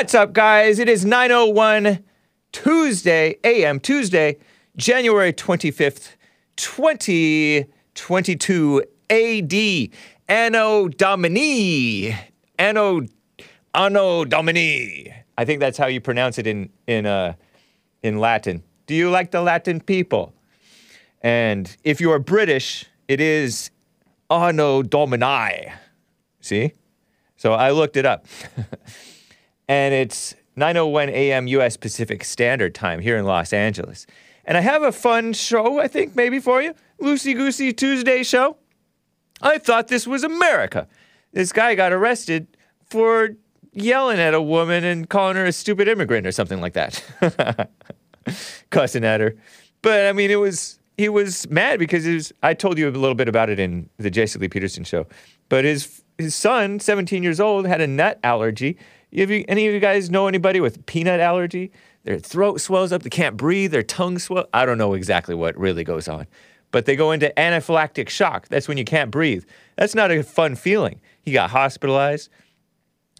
What's up, guys? It is 901 Tuesday, AM Tuesday, January 25th, 2022 AD. Anno Domini. Anno Anno Domini. I think that's how you pronounce it in in uh in Latin. Do you like the Latin people? And if you are British, it is Anno Domini. See? So I looked it up. and it's 9:01 a.m. US Pacific Standard Time here in Los Angeles. And I have a fun show, I think maybe for you. Loosey Goosey Tuesday show. I thought this was America. This guy got arrested for yelling at a woman and calling her a stupid immigrant or something like that. Cussing at her. But I mean, it was he was mad because was, I told you a little bit about it in the Jason Lee Peterson show. But his his son, 17 years old, had a nut allergy. Have you, any of you guys know anybody with peanut allergy? Their throat swells up, they can't breathe, their tongue swells. I don't know exactly what really goes on, but they go into anaphylactic shock. That's when you can't breathe. That's not a fun feeling. He got hospitalized.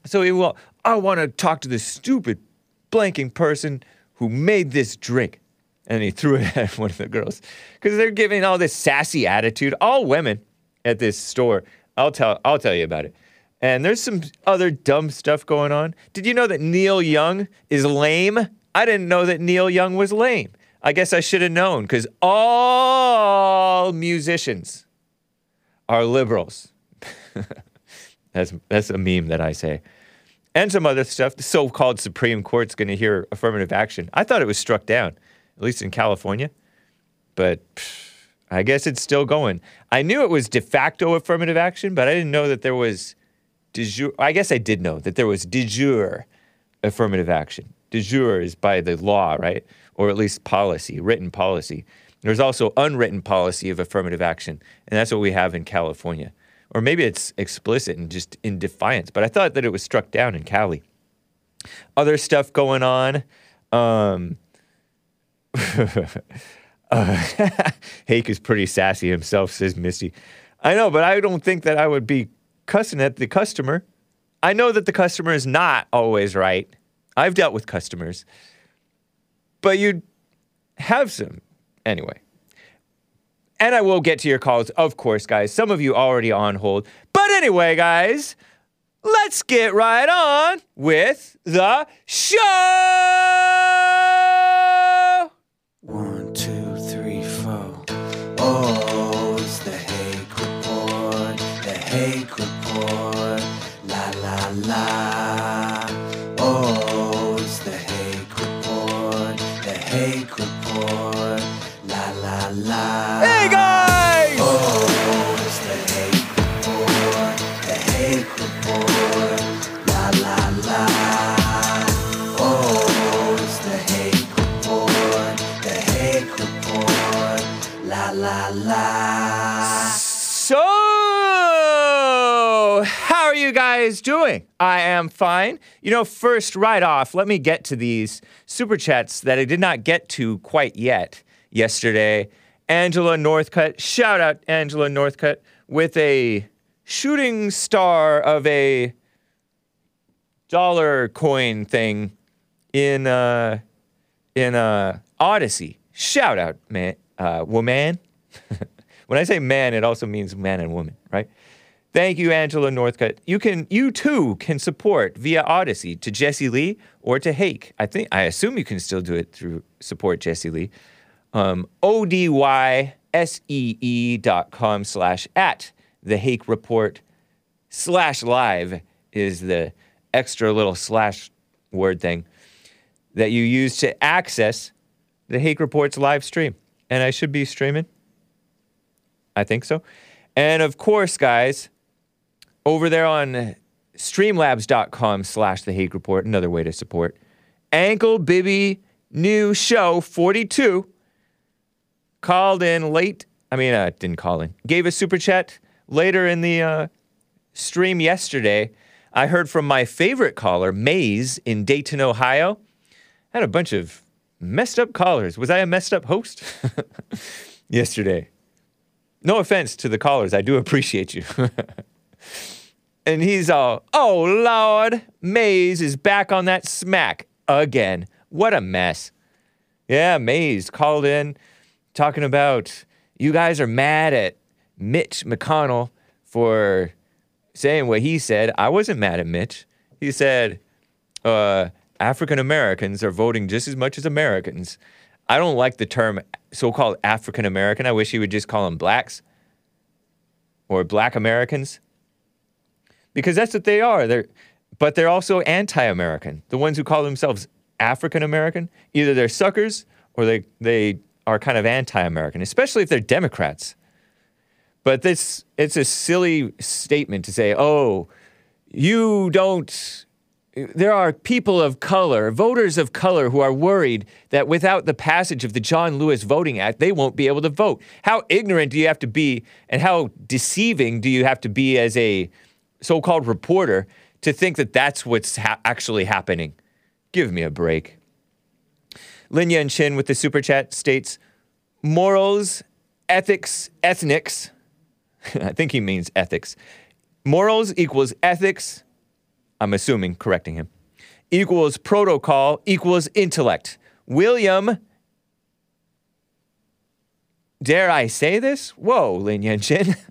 So he well, I want to talk to this stupid blanking person who made this drink. And he threw it at one of the girls because they're giving all this sassy attitude. All women at this store. I'll tell. I'll tell you about it. And there's some other dumb stuff going on. Did you know that Neil Young is lame? I didn't know that Neil Young was lame. I guess I should have known because all musicians are liberals. that's, that's a meme that I say. And some other stuff. The so called Supreme Court's going to hear affirmative action. I thought it was struck down, at least in California. But I guess it's still going. I knew it was de facto affirmative action, but I didn't know that there was de jure. I guess I did know that there was de jure affirmative action. De jure is by the law, right? Or at least policy, written policy. There's also unwritten policy of affirmative action, and that's what we have in California. Or maybe it's explicit and just in defiance, but I thought that it was struck down in Cali. Other stuff going on. Um, uh, Hake is pretty sassy himself, says Misty. I know, but I don't think that I would be cussing at the customer. I know that the customer is not always right. I've dealt with customers. But you have some. Anyway. And I will get to your calls, of course, guys. Some of you already on hold. But anyway, guys, let's get right on with the show. One, two, three, four. Oh, la. Oh, it's the Hake Report, the Hake Report. La la la. Hey, you guys doing? I am fine. You know, first, right off, let me get to these super chats that I did not get to quite yet yesterday. Angela Northcutt, shout out Angela Northcutt, with a shooting star of a dollar coin thing in uh in uh Odysee. Shout out, man, uh, woman. when I say man, it also means man and woman, right? Thank you, Angela Northcutt. You can, you too, can support via Odysee to Jesse Lee or to Hake. I think, I assume you can still do it through support Jesse Lee. Um, O-D-Y-S-E-E dot com slash at the Hake Report slash live is the extra little slash word thing that you use to access the Hake Reports live stream. And I should be streaming. I think so. And of course, guys, over there on streamlabs.com slash the Hake Report, another way to support. Ankle Bibby new show 42 called in late. I mean, uh, didn't call in. Gave a super chat later in the uh, stream yesterday. I heard from my favorite caller, Maze in Dayton, Ohio. had a bunch of messed up callers. Was I a messed up host yesterday? No offense to the callers. I do appreciate you. And he's all, oh, Lord, Mays is back on that smack again. What a mess. Yeah, Mays called in talking about you guys are mad at Mitch McConnell for saying what he said. I wasn't mad at Mitch. He said, uh, African Americans are voting just as much as Americans. I don't like the term so called African American. I wish he would just call them blacks or black Americans because that's what they are. They're, but they're also anti American. The ones who call themselves African American, either they're suckers or they, they are kind of anti American, especially if they're Democrats. But this, it's a silly statement to say, oh, you don't. There are people of color, voters of color, who are worried that without the passage of the John Lewis Voting Act, they won't be able to vote. How ignorant do you have to be, and how deceiving do you have to be as a so called reporter to think that that's what's ha- actually happening? Give me a break. Lin Yan Chin with the super chat states morals, ethics, ethnics. I think he means ethics. Morals equals ethics. I'm assuming, correcting him. Equals protocol equals intellect. William, dare I say this? Whoa, Lin Yan Chin.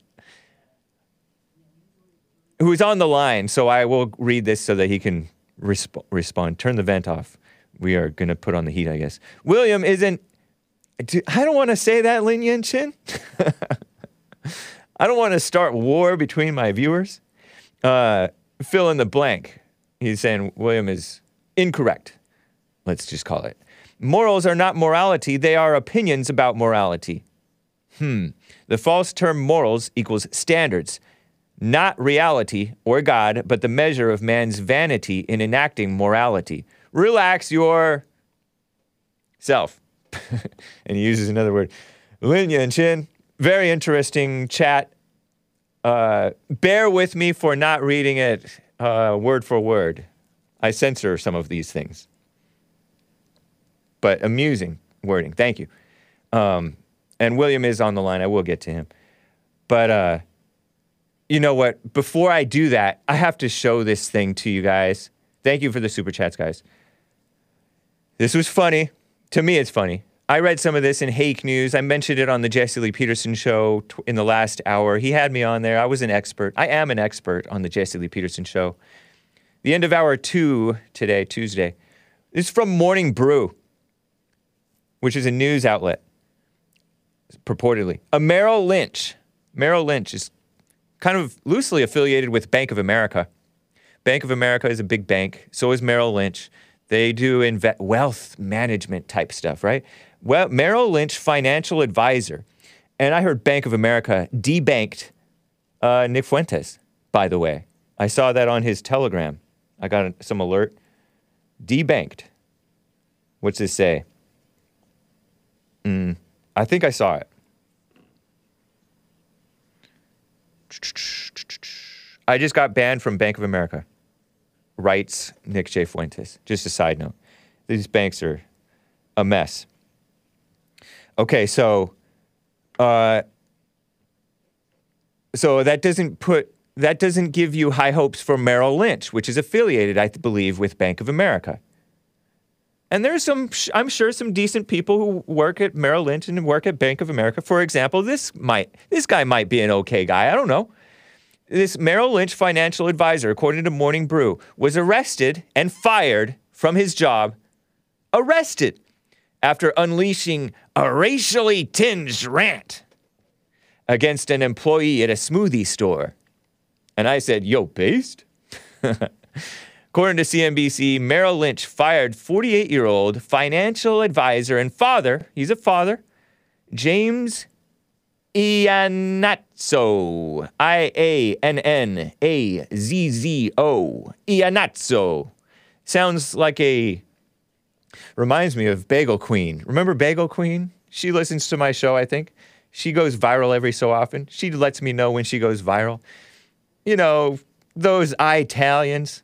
Who's on the line, so I will read this so that he can resp- respond. Turn the vent off. We are going to put on the heat, I guess. William isn't. I don't want to say that, Lin Yan Chin. I don't want to start war between my viewers. Uh, fill in the blank. He's saying William is incorrect. Let's just call it. Morals are not morality, they are opinions about morality. Hmm. The false term morals equals standards, not reality or God, but the measure of man's vanity in enacting morality. Relax your self. and he uses another word. Lin Yan Chin, very interesting chat. Uh, bear with me for not reading it uh, word for word. I censor some of these things. But amusing wording. Thank you. Um, and William is on the line. I will get to him. But uh, you know what? Before I do that, I have to show this thing to you guys. Thank you for the super chats, guys. This was funny. To me, it's funny. I read some of this in Hake News. I mentioned it on the Jesse Lee Peterson show tw- in the last hour. He had me on there. I was an expert. I am an expert on the Jesse Lee Peterson show. The end of hour two today, Tuesday, is from Morning Brew, which is a news outlet, purportedly. A Merrill Lynch. Merrill Lynch is kind of loosely affiliated with Bank of America. Bank of America is a big bank. So is Merrill Lynch. They do inve- wealth management type stuff, right? Well, Merrill Lynch financial advisor, and I heard Bank of America debanked uh, Nick Fuentes. By the way, I saw that on his Telegram. I got some alert. Debanked. What's this say? Mm, I think I saw it. I just got banned from Bank of America. Writes Nick J. Fuentes. Just a side note. These banks are a mess. Okay, so uh, so that doesn't put that doesn't give you high hopes for Merrill Lynch, which is affiliated, I believe, with Bank of America. And there's some, I'm sure, some decent people who work at Merrill Lynch and work at Bank of America. For example, this might, this guy might be an okay guy. I don't know. This Merrill Lynch financial advisor, according to Morning Brew, was arrested and fired from his job. Arrested after unleashing a racially tinged rant against an employee at a smoothie store. And I said, Yo, based? According to CNBC, Merrill Lynch fired 48 year old financial advisor and father, he's a father, James Iannazzo. I A N N A Z Z O. Iannazzo. Sounds like a. Reminds me of Bagel Queen. Remember Bagel Queen? She listens to my show, I think. She goes viral every so often. She lets me know when she goes viral. You know, those Italians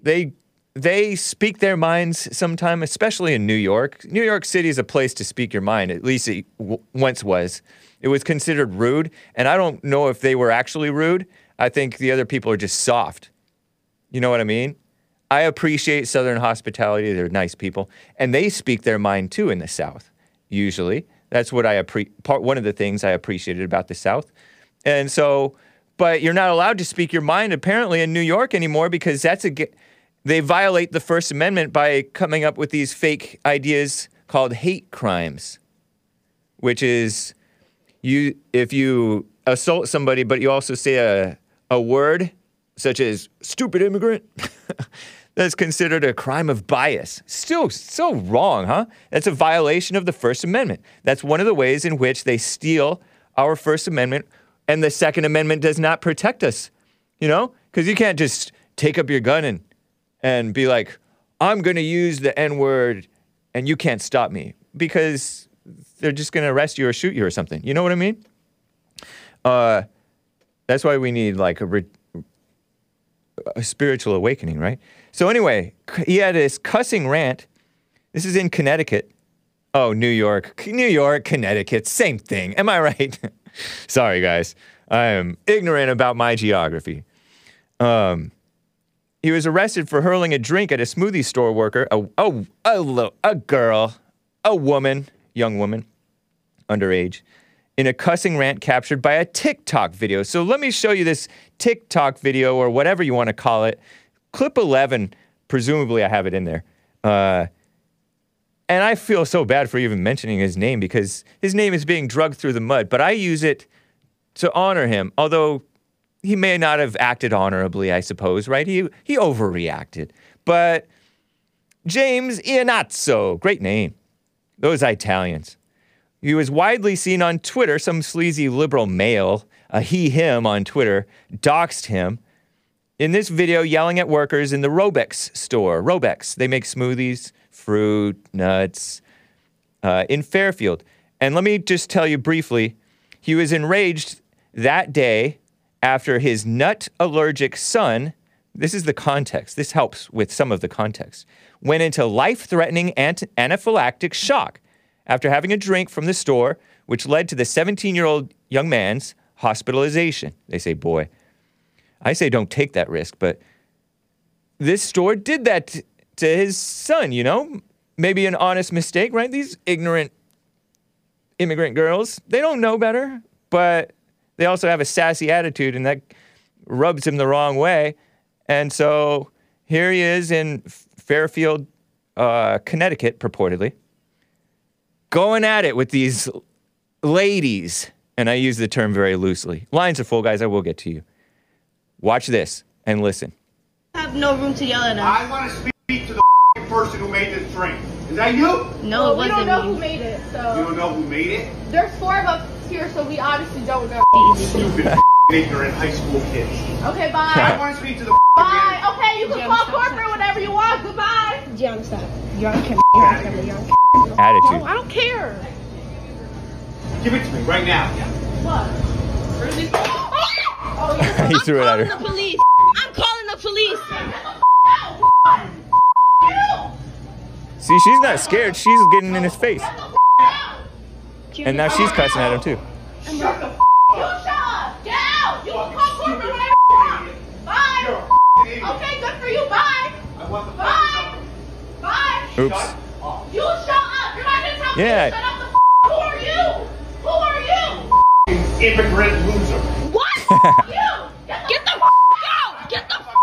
they they speak their minds sometime, especially in New York. New York City is a place to speak your mind. At least it w- once was. It was considered rude, and I don't know if they were actually rude. I think the other people are just soft. You know what I mean? I appreciate Southern hospitality. They're nice people, and they speak their mind too in the South. Usually, that's what I appreciate. Part one of the things I appreciated about the South, and so, but you're not allowed to speak your mind apparently in New York anymore because that's a ge- they violate the First Amendment by coming up with these fake ideas called hate crimes, which is you if you assault somebody but you also say a a word such as stupid immigrant that's considered a crime of bias. Still so wrong huh? That's a violation of the first amendment. That's one of the ways in which they steal our first amendment and the second amendment does not protect us you know? Because you can't just take up your gun and and be like i'm going to use the n word and you can't stop me because they're just going to arrest you or shoot you or something you know what i mean uh, that's why we need like a, re- a spiritual awakening, right? So anyway, he had this cussing rant. This is in Connecticut. Oh, New York, New York, Connecticut, same thing. Am I right? Sorry, guys. I am ignorant about my geography. Um, he was arrested for hurling a drink at a smoothie store worker, a, a, a, a girl, a woman, young woman, underage, in a cussing rant captured by a TikTok video. So let me show you this TikTok video or whatever you want to call it. Clip 11, presumably I have it in there. Uh, and I feel so bad for even mentioning his name because his name is being drugged through the mud, but I use it to honor him, although he may not have acted honorably, I suppose, right? He, he overreacted. But James Iannazzo, great name. Those Italians. He was widely seen on Twitter. Some sleazy liberal male, a he, him on Twitter, doxed him in this video yelling at workers in the Robeks store. Robeks, they make smoothies, fruit, nuts, uh, in Fairfield. And let me just tell you briefly he was enraged that day after his nut allergic son, this is the context, this helps with some of the context, went into life threatening anaphylactic shock after having a drink from the store, which led to the 17 year old young man's hospitalization. They say, boy. I say don't take that risk, but this store did that t- to his son, you know? Maybe an honest mistake, right? These ignorant immigrant girls, they don't know better, but they also have a sassy attitude and that rubs him the wrong way. And so here he is in Fairfield, uh, Connecticut, purportedly, going at it with these ladies. And I use the term very loosely. Lines are full, guys. I will get to you. Watch this and listen. I have no room to yell at us. I want to speak to the f***ing person who made this drink. Is that you? No, Well, it we don't wasn't know me. who made it, so. You don't know who made it? there's four of us here, so we obviously don't know. You stupid f***ing ignorant high school kids. Okay, bye. I want to speak to the f***ing bye. man. Okay, you can Jim, call stop. corporate whenever you want. Goodbye. John, stop. You're on camera. You're on camera. You're on camera. Attitude. Oh, I don't care. Give it to me right now. What? Oh, he threw it at I'm her. calling the police. I'm calling the police. See, she's not scared. She's getting in his face. And now she's cussing at him too. You shut up. Get out. You can call corporate whenever you want. Bye. You're a f***ing idiot. Okay, good for you. Bye. I want the Bye. Bye. Oops. You shut up. You're not gonna tell me Yeah. to shut up. The f- Who are you? Who are you? Immigrant loser. What? You. Get the Get the f- out! Get the f-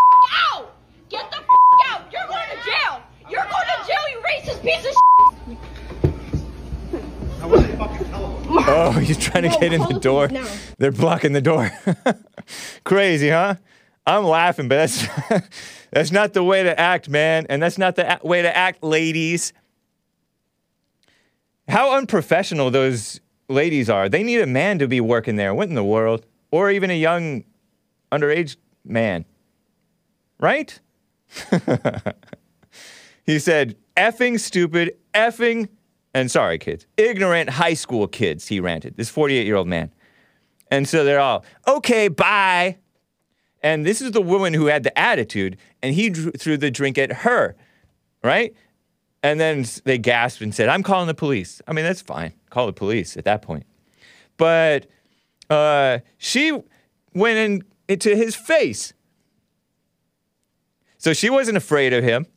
out! Get the f- out! You're going to jail! You're going to jail, you racist piece of I want to fucking tell them. Oh, he's trying to No, get in the door. it. They're blocking the door. Crazy, huh? I'm laughing, but that's that's not the way to act, man, and that's not the a- way to act, ladies. How unprofessional those ladies are. They need a man to be working there. What in the world? Or even a young underage man. Right? he said, effing stupid, effing, and sorry, kids, ignorant high school kids, he ranted. This 48 year old man. And so they're all, okay, bye. And this is the woman who had the attitude, and he drew, threw the drink at her, right? And then they gasped and said, I'm calling the police. I mean, that's fine. Call the police at that point. But uh, she went it his face. So she wasn't afraid of him.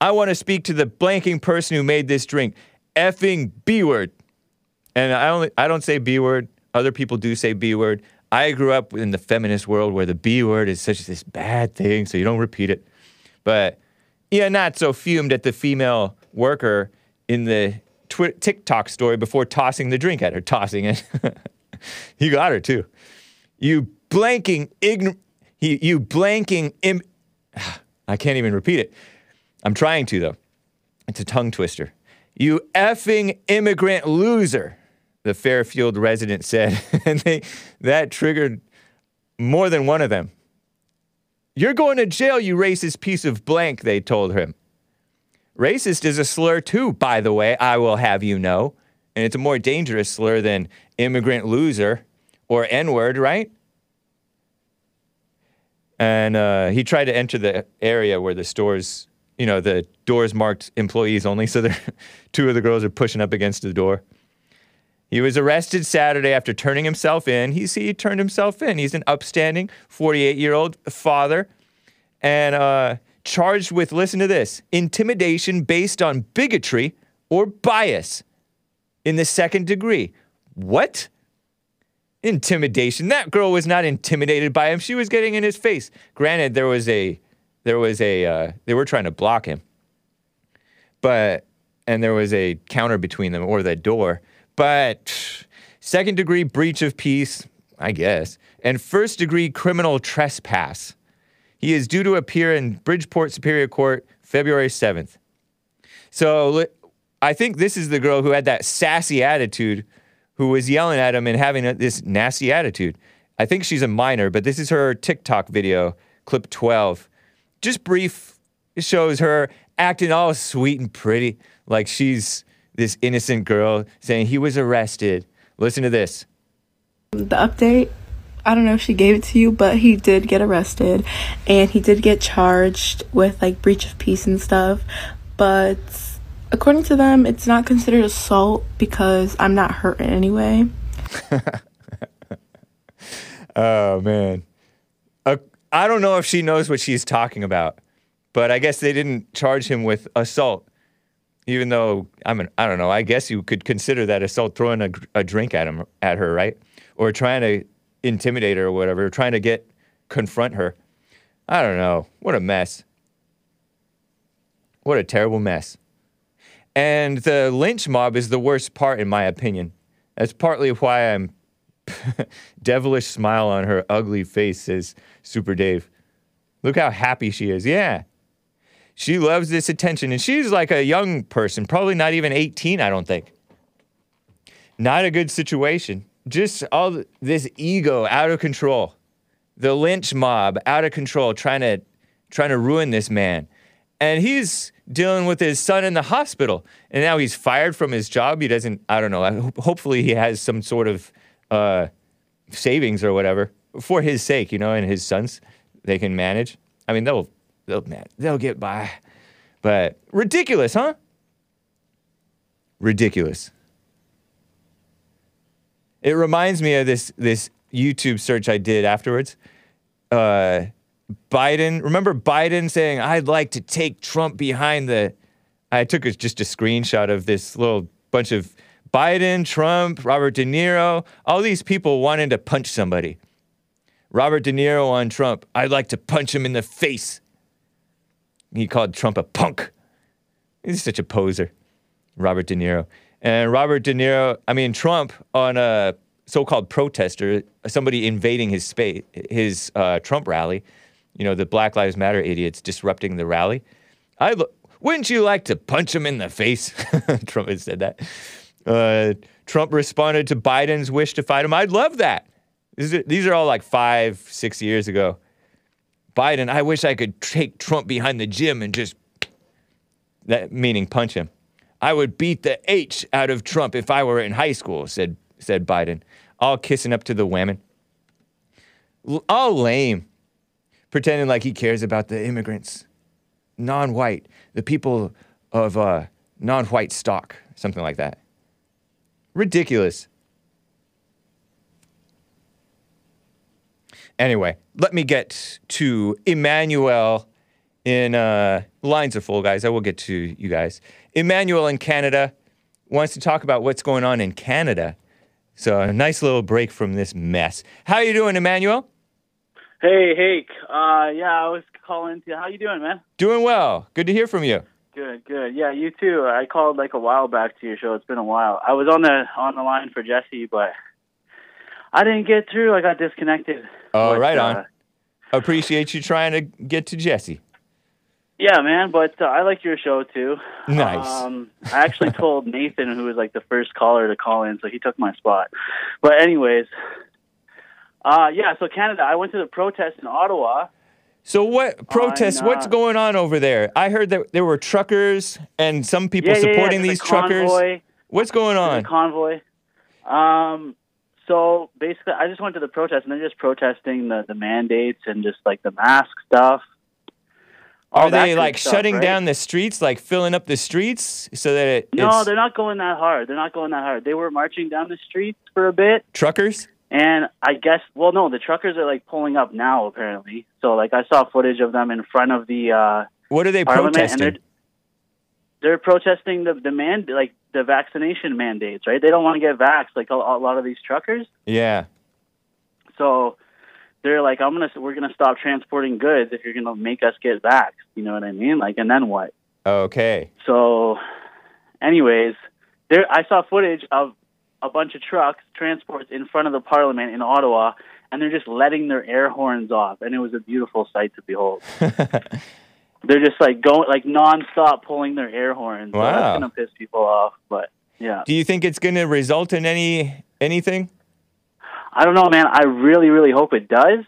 I want to speak to the blanking person who made this drink. Effing B word. And I only I don't say B word. Other people do say B word. I grew up in the feminist world where the B word is such this bad thing, so you don't repeat it. But yeah, not so fumed at the female worker in the TikTok story before tossing the drink at her, tossing it. he got her too. You blanking ign- he, you blanking Im- I can't even repeat it. I'm trying to though. It's a tongue twister. You effing immigrant loser, the Fairfield resident said, and they, that triggered more than one of them. You're going to jail, you racist piece of blank, they told him. Racist is a slur too, by the way, I will have you know. And it's a more dangerous slur than immigrant loser or N word, right? And uh, he tried to enter the area where the stores, you know, the doors marked employees only. So there, two of the girls are pushing up against the door. He was arrested Saturday after turning himself in. He, he turned himself in. He's an upstanding 48 year old father and uh, charged with, listen to this, intimidation based on bigotry or bias in the second degree. What? Intimidation. That girl was not intimidated by him. She was getting in his face. Granted, there was a, there was a, uh, they were trying to block him, but, and there was a counter between them or the door. But second degree breach of peace, I guess, and first degree criminal trespass. He is due to appear in Bridgeport Superior Court February 7th. So I think this is the girl who had that sassy attitude, who was yelling at him and having a, this nasty attitude. I think she's a minor, but this is her TikTok video, clip 12. Just brief, it shows her acting all sweet and pretty, like she's this innocent girl saying he was arrested. Listen to this. the update i don't know if she gave it to you but he did get arrested and he did get charged with like breach of peace and stuff but according to them it's not considered assault because i'm not hurt in any way Oh man, I don't know if she knows what she's talking about, but I guess they didn't charge him with assault, even though I mean I don't know. I guess you could consider that assault, throwing a, a drink at him at her, right, or trying to intimidate her or whatever, trying to get confront her. I don't know. What a mess. What a terrible mess. And the lynch mob is the worst part, in my opinion. That's partly why I'm devilish smile on her ugly face, says Super Dave. Look how happy she is. Yeah. She loves this attention. And she's like a young person, probably not even 18, I don't think. Not a good situation. Just all th- this ego out of control. The lynch mob out of control, trying to trying to ruin this man. And he's dealing with his son in the hospital. And now he's fired from his job. He doesn't, I don't know. I hope- hopefully he has some sort of uh, savings or whatever for his sake, you know, and his sons, they can manage. I mean, they'll, they'll, man, they'll get by. But ridiculous, huh? Ridiculous. It reminds me of this, this YouTube search I did afterwards. Uh, Biden, remember Biden saying, I'd like to take Trump behind the. I took just a screenshot of this little bunch of Biden, Trump, Robert De Niro, all these people wanting to punch somebody. Robert De Niro on Trump, I'd like to punch him in the face. He called Trump a punk. He's such a poser, Robert De Niro. And Robert De Niro, I mean, Trump on a so called protester, somebody invading his space, his uh, Trump rally, you know, the Black Lives Matter idiots disrupting the rally. I lo- wouldn't you like to punch him in the face? Trump had said that. Uh, Trump responded to Biden's wish to fight him. I'd love that. These are, all like five, six years ago. Biden, I wish I could take Trump behind the gym and just, that meaning punch him. I would beat the H out of Trump if I were in high school, said, said Biden, all kissing up to the women. All lame, pretending like he cares about the immigrants, non white, the people of uh, non white stock, something like that. Ridiculous. Anyway, let me get to Emmanuel in uh, lines are full, guys. I will get to you guys. Emmanuel in Canada wants to talk about what's going on in Canada. So a nice little break from this mess. How you doing, Emmanuel? Hey, Hake. Uh, yeah, I was calling to. How you doing, man? Doing well. Good to hear from you. Good, good. Yeah, you too. I called like a while back to your show. It's been a while. I was on the on the line for Jesse, but I didn't get through. I got disconnected. Oh, But, right uh, on. Appreciate you trying to get to Jesse. Yeah, man. But uh, I like your show too. Nice. Um, I actually told Nathan, who was like the first caller to call in, so he took my spot. But anyways, uh, yeah. So Canada, I went to the protest in Ottawa. So what protests? What's going on over there? I heard that there were truckers and some people Yeah, yeah, yeah, supporting there's these truckers. convoy. What's going on? convoy. Um, so basically, I just went to the protest, and they're just protesting the, the mandates and just like the mask stuff. Are they like stuff, shutting right? down the streets, like filling up the streets so that it, No, they're not going that hard. They're not going that hard. They were marching down the streets for a bit, truckers? And I guess, well, no, the truckers are like pulling up now apparently. So like I saw footage of them in front of the uh, What are they protesting? they're they're protesting the man like the vaccination mandates, right? They don't want to get vaxxed like a, a lot of these truckers. yeah. So they're like, I'm gonna, we're gonna stop transporting goods if you're gonna make us get vaxxed. You know what I mean? Like, and then what? Okay. So, anyways, there I saw footage of a bunch of trucks, transports in front of the Parliament in Ottawa, and they're just letting their air horns off, and it was a beautiful sight to behold. they're just like going like nonstop pulling their air horns. So Wow. that's gonna piss people off, but yeah. Do you think it's going to result in any anything? I don't know, man. I really, really hope it does.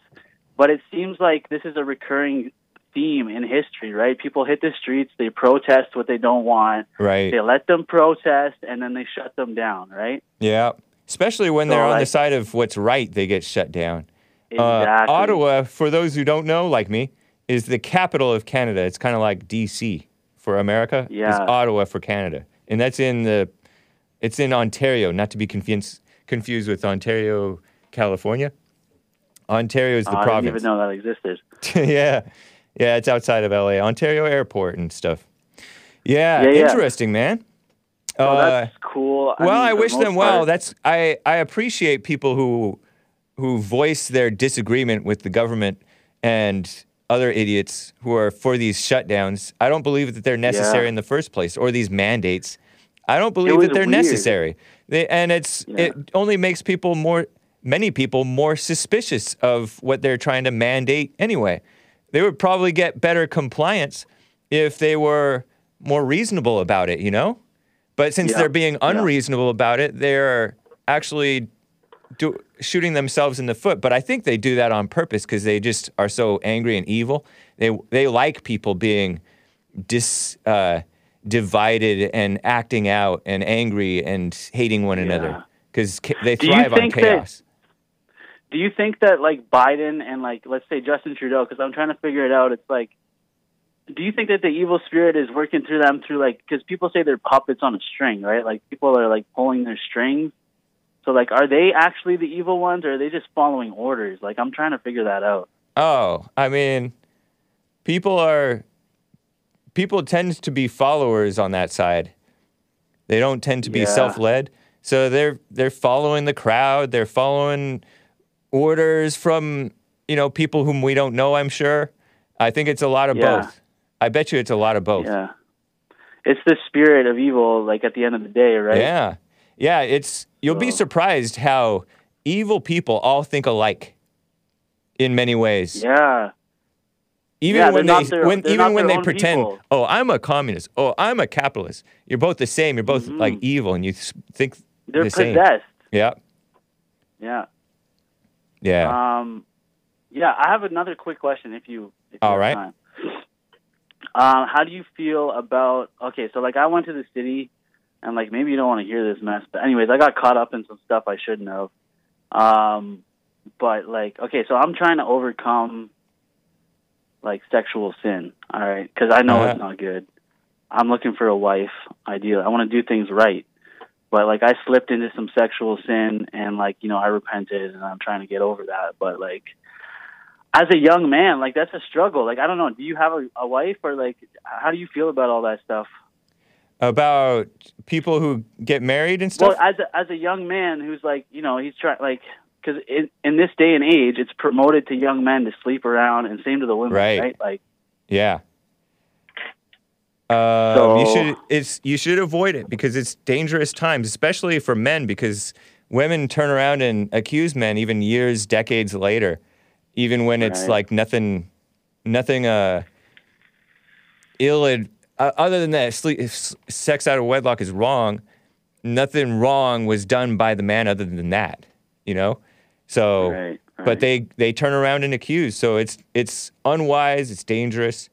But it seems like this is a recurring theme in history, right? People hit the streets, they protest what they don't want, Right. they let them protest, and then they shut them down, right? Yeah. Especially when they're So, on the side of what's right, they get shut down. Exactly. Uh, Ottawa, for those who don't know, like me, is the capital of Canada. It's kind of like DC for America. It's Yeah. Ottawa for Canada, and that's in the, it's in Ontario, not to be confused confused with Ontario, California. Ontario is the province. I didn't even know that existed. yeah, yeah, it's outside of LA, Ontario Airport and stuff. Yeah, Yeah, yeah. interesting, man. Oh, Uh, that's cool. well, mean, I wish them well. part- That's I I appreciate people who who voice their disagreement with the government and other idiots who are for these shutdowns. I don't believe that they're necessary Yeah. in the first place or these mandates. I don't believe that they're weird. necessary. They, and it's Yeah. it only makes people more many people more suspicious of what they're trying to mandate anyway. They would probably get better compliance if they were more reasonable about it, you know? But since Yeah. they're being Yeah. unreasonable about it, they're actually do, shooting themselves in the foot. But I think they do that on purpose because they just are so angry and evil. They they like people being dis uh, divided and acting out and angry and hating one another Yeah. because they thrive on think that- chaos. Do you think that like Biden and like let's say Justin Trudeau, because I'm trying to figure it out. It's like, do you think that the evil spirit is working through them through like because people say they're puppets on a string, right? Like people are like pulling their strings. So like, are they actually the evil ones, or are they just following orders? Like, I'm trying to figure that out. Oh, I mean, people are people tend to be followers on that side. They don't tend to be Yeah. self-led. So they're they're following the crowd, they're following orders from, you know, people whom we don't know, I'm sure. I think it's a lot of Yeah. both. I bet you it's a lot of both. Yeah, it's the spirit of evil. Like at the end of the day, right? Yeah. Yeah, it's you'll be surprised how evil people all think alike in many ways. Yeah. Even Yeah, when they their- when even when they pretend, people. oh, I'm a communist. Oh, I'm a capitalist. You're both the same. You're both like evil, and you think Mm-hmm. They're the same. possessed. Yeah, Yeah. Yeah. Um, yeah, I have another quick question. If you, if you All have right. time. Um, how do you feel about? Okay, so like I went to the city, and like maybe you don't want to hear this mess, but anyways, I got caught up in some stuff I shouldn't have. Um, but like, okay, so I'm trying to overcome like sexual sin. All right, because I know it's Uh-huh. not good. I'm looking for a wife. Ideally, I want to do things right. But like I slipped into some sexual sin and like, you know, I repented and I'm trying to get over that. But like as a young man, like that's a struggle. Like I don't know. Do you have a, a wife or like how do you feel about all that stuff? About people who get married and stuff. Well, as a, as a young man who's like you know he's trying like because in, in this day and age it's promoted to young men to sleep around and same to the women, Right. right? Like Yeah. Um, you should it's you should avoid it because it's dangerous times, especially for men, because women turn around and accuse men even years, decades later, even when it's Right. like nothing, nothing uh, ill. ad- Uh, other than that, sleep, if sex out of wedlock is wrong. Nothing wrong was done by the man other than that, you know. So, Right, but they they turn around and accuse. So it's it's unwise. It's dangerous,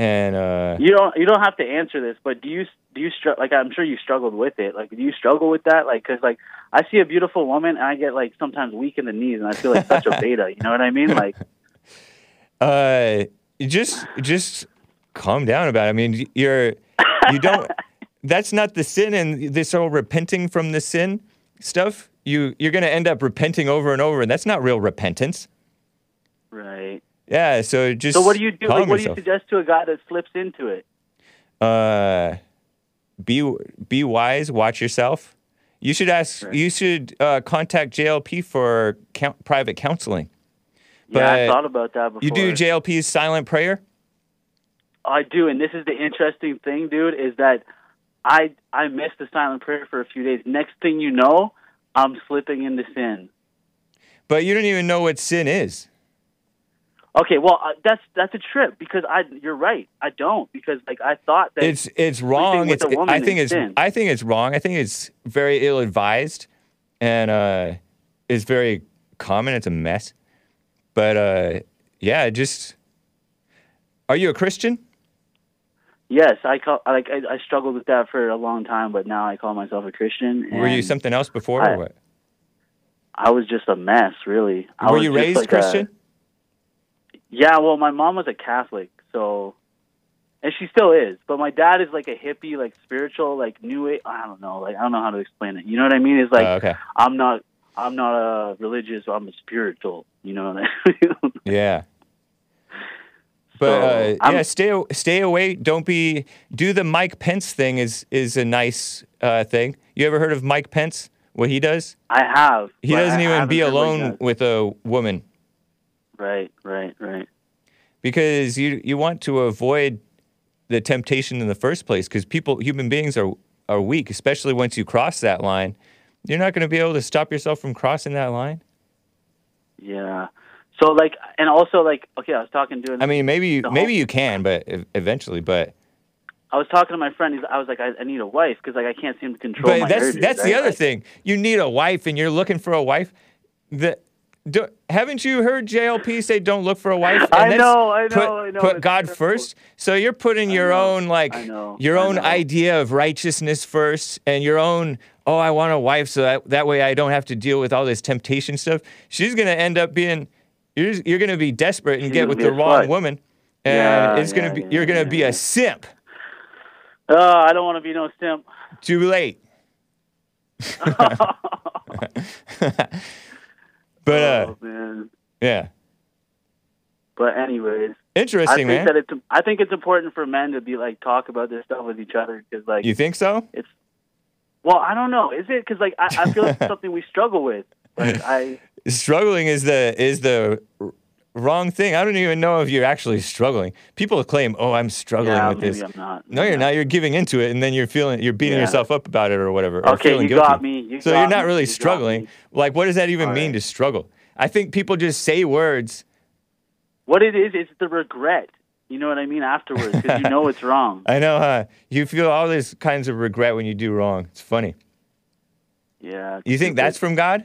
and uh, you don't you don't have to answer this, but do you do you str- like I'm sure you struggled with it. Like do you struggle with that? Like because like I see a beautiful woman and I get like sometimes weak in the knees and I feel like such a beta. You know what I mean? Like Uh, just just calm down about it. I mean, you're you don't. that's not the sin, and this whole repenting from the sin stuff. You you're gonna end up repenting over and over, and that's not real repentance. right. Yeah. So just So what do you do? Like, what do you suggest to a guy that slips into it? Uh, be be wise. Watch yourself. You should ask. Right. You should uh, contact JLP for private counseling. Yeah, I thought about that before. You do JLP's silent prayer. I do, and this is the interesting thing, dude, is that I I missed the silent prayer for a few days. Next thing you know, I'm slipping into sin. But you don't even know what sin is. Okay, well uh, that's that's a trip because I you're right. I don't because like I thought that it's it's wrong. It's a woman I think it's sin. I think it's wrong. I think it's very ill advised, and uh, it's very common. It's a mess. But uh, yeah, just are you a Christian? yes, I call like I, I struggled with that for a long time, but now I call myself a Christian. Were you something else before, I- or what? I was just a mess, really. I Were you raised like a- Christian? Yeah, well, my mom was a Catholic, so and she still is. But my dad is like a hippie, like spiritual, like new age. I don't know, like I don't know how to explain it. You know what I mean? It's like Oh, okay. I'm not, I'm not a religious. I'm a spiritual. You know what I mean? Yeah. But So, uh, yeah, stay stay away. Don't be do the Mike Pence thing is is a nice uh, thing. You ever heard of Mike Pence? What he does? I have. He doesn't I even be heard what he alone with a woman Right, right, right. because you you want to avoid the temptation in the first place because people human beings are are weak, especially once you cross that line. You're not going to be able to stop yourself from crossing that line. Yeah. So like, and also like, okay, I was talking to. I mean, maybe you, maybe you can, but eventually, but I was talking to my friend. I was like, I, I need a wife because like I can't seem to control but my that's urges, that's the other Like, thing. You need a wife, and you're looking for a wife. The do, haven't you heard JLP say don't look for a wife? And I know, I know, put, I know, Put it's God terrible. first. So you're putting your own like your own idea of righteousness first, and your own. Oh, I want a wife, so that that way I don't have to deal with all this temptation stuff. She's gonna end up being. You're you're gonna be desperate and get with the wrong slut. woman, and Yeah, it's gonna be yeah, you're gonna be a simp. Oh, I don't want to be no simp. Too late. but uh, oh yeah, But anyways, I interesting, think man. that it's. I think it's important for men to be like talk about this stuff with each other because like, You think so? It's well, I don't know, is it? Because like I, I feel like it's something we struggle with. Like I, Struggling is the is the wrong thing. I don't even know if you're actually struggling. People claim, "Oh, I'm struggling yeah, with maybe this." I'm not. No, you're not. You're giving into it, and then you're feeling you're beating Yeah. yourself up about it or whatever. Or Okay, feeling you guilty. got me. You so got you're not really got struggling. Like, what does that even All mean right. to struggle? I think people just say words. What it is, it's the regret. You know what I mean afterwards because you know it's wrong. I know, huh? You feel all these kinds of regret when you do wrong. It's funny. Yeah. You think that's from God?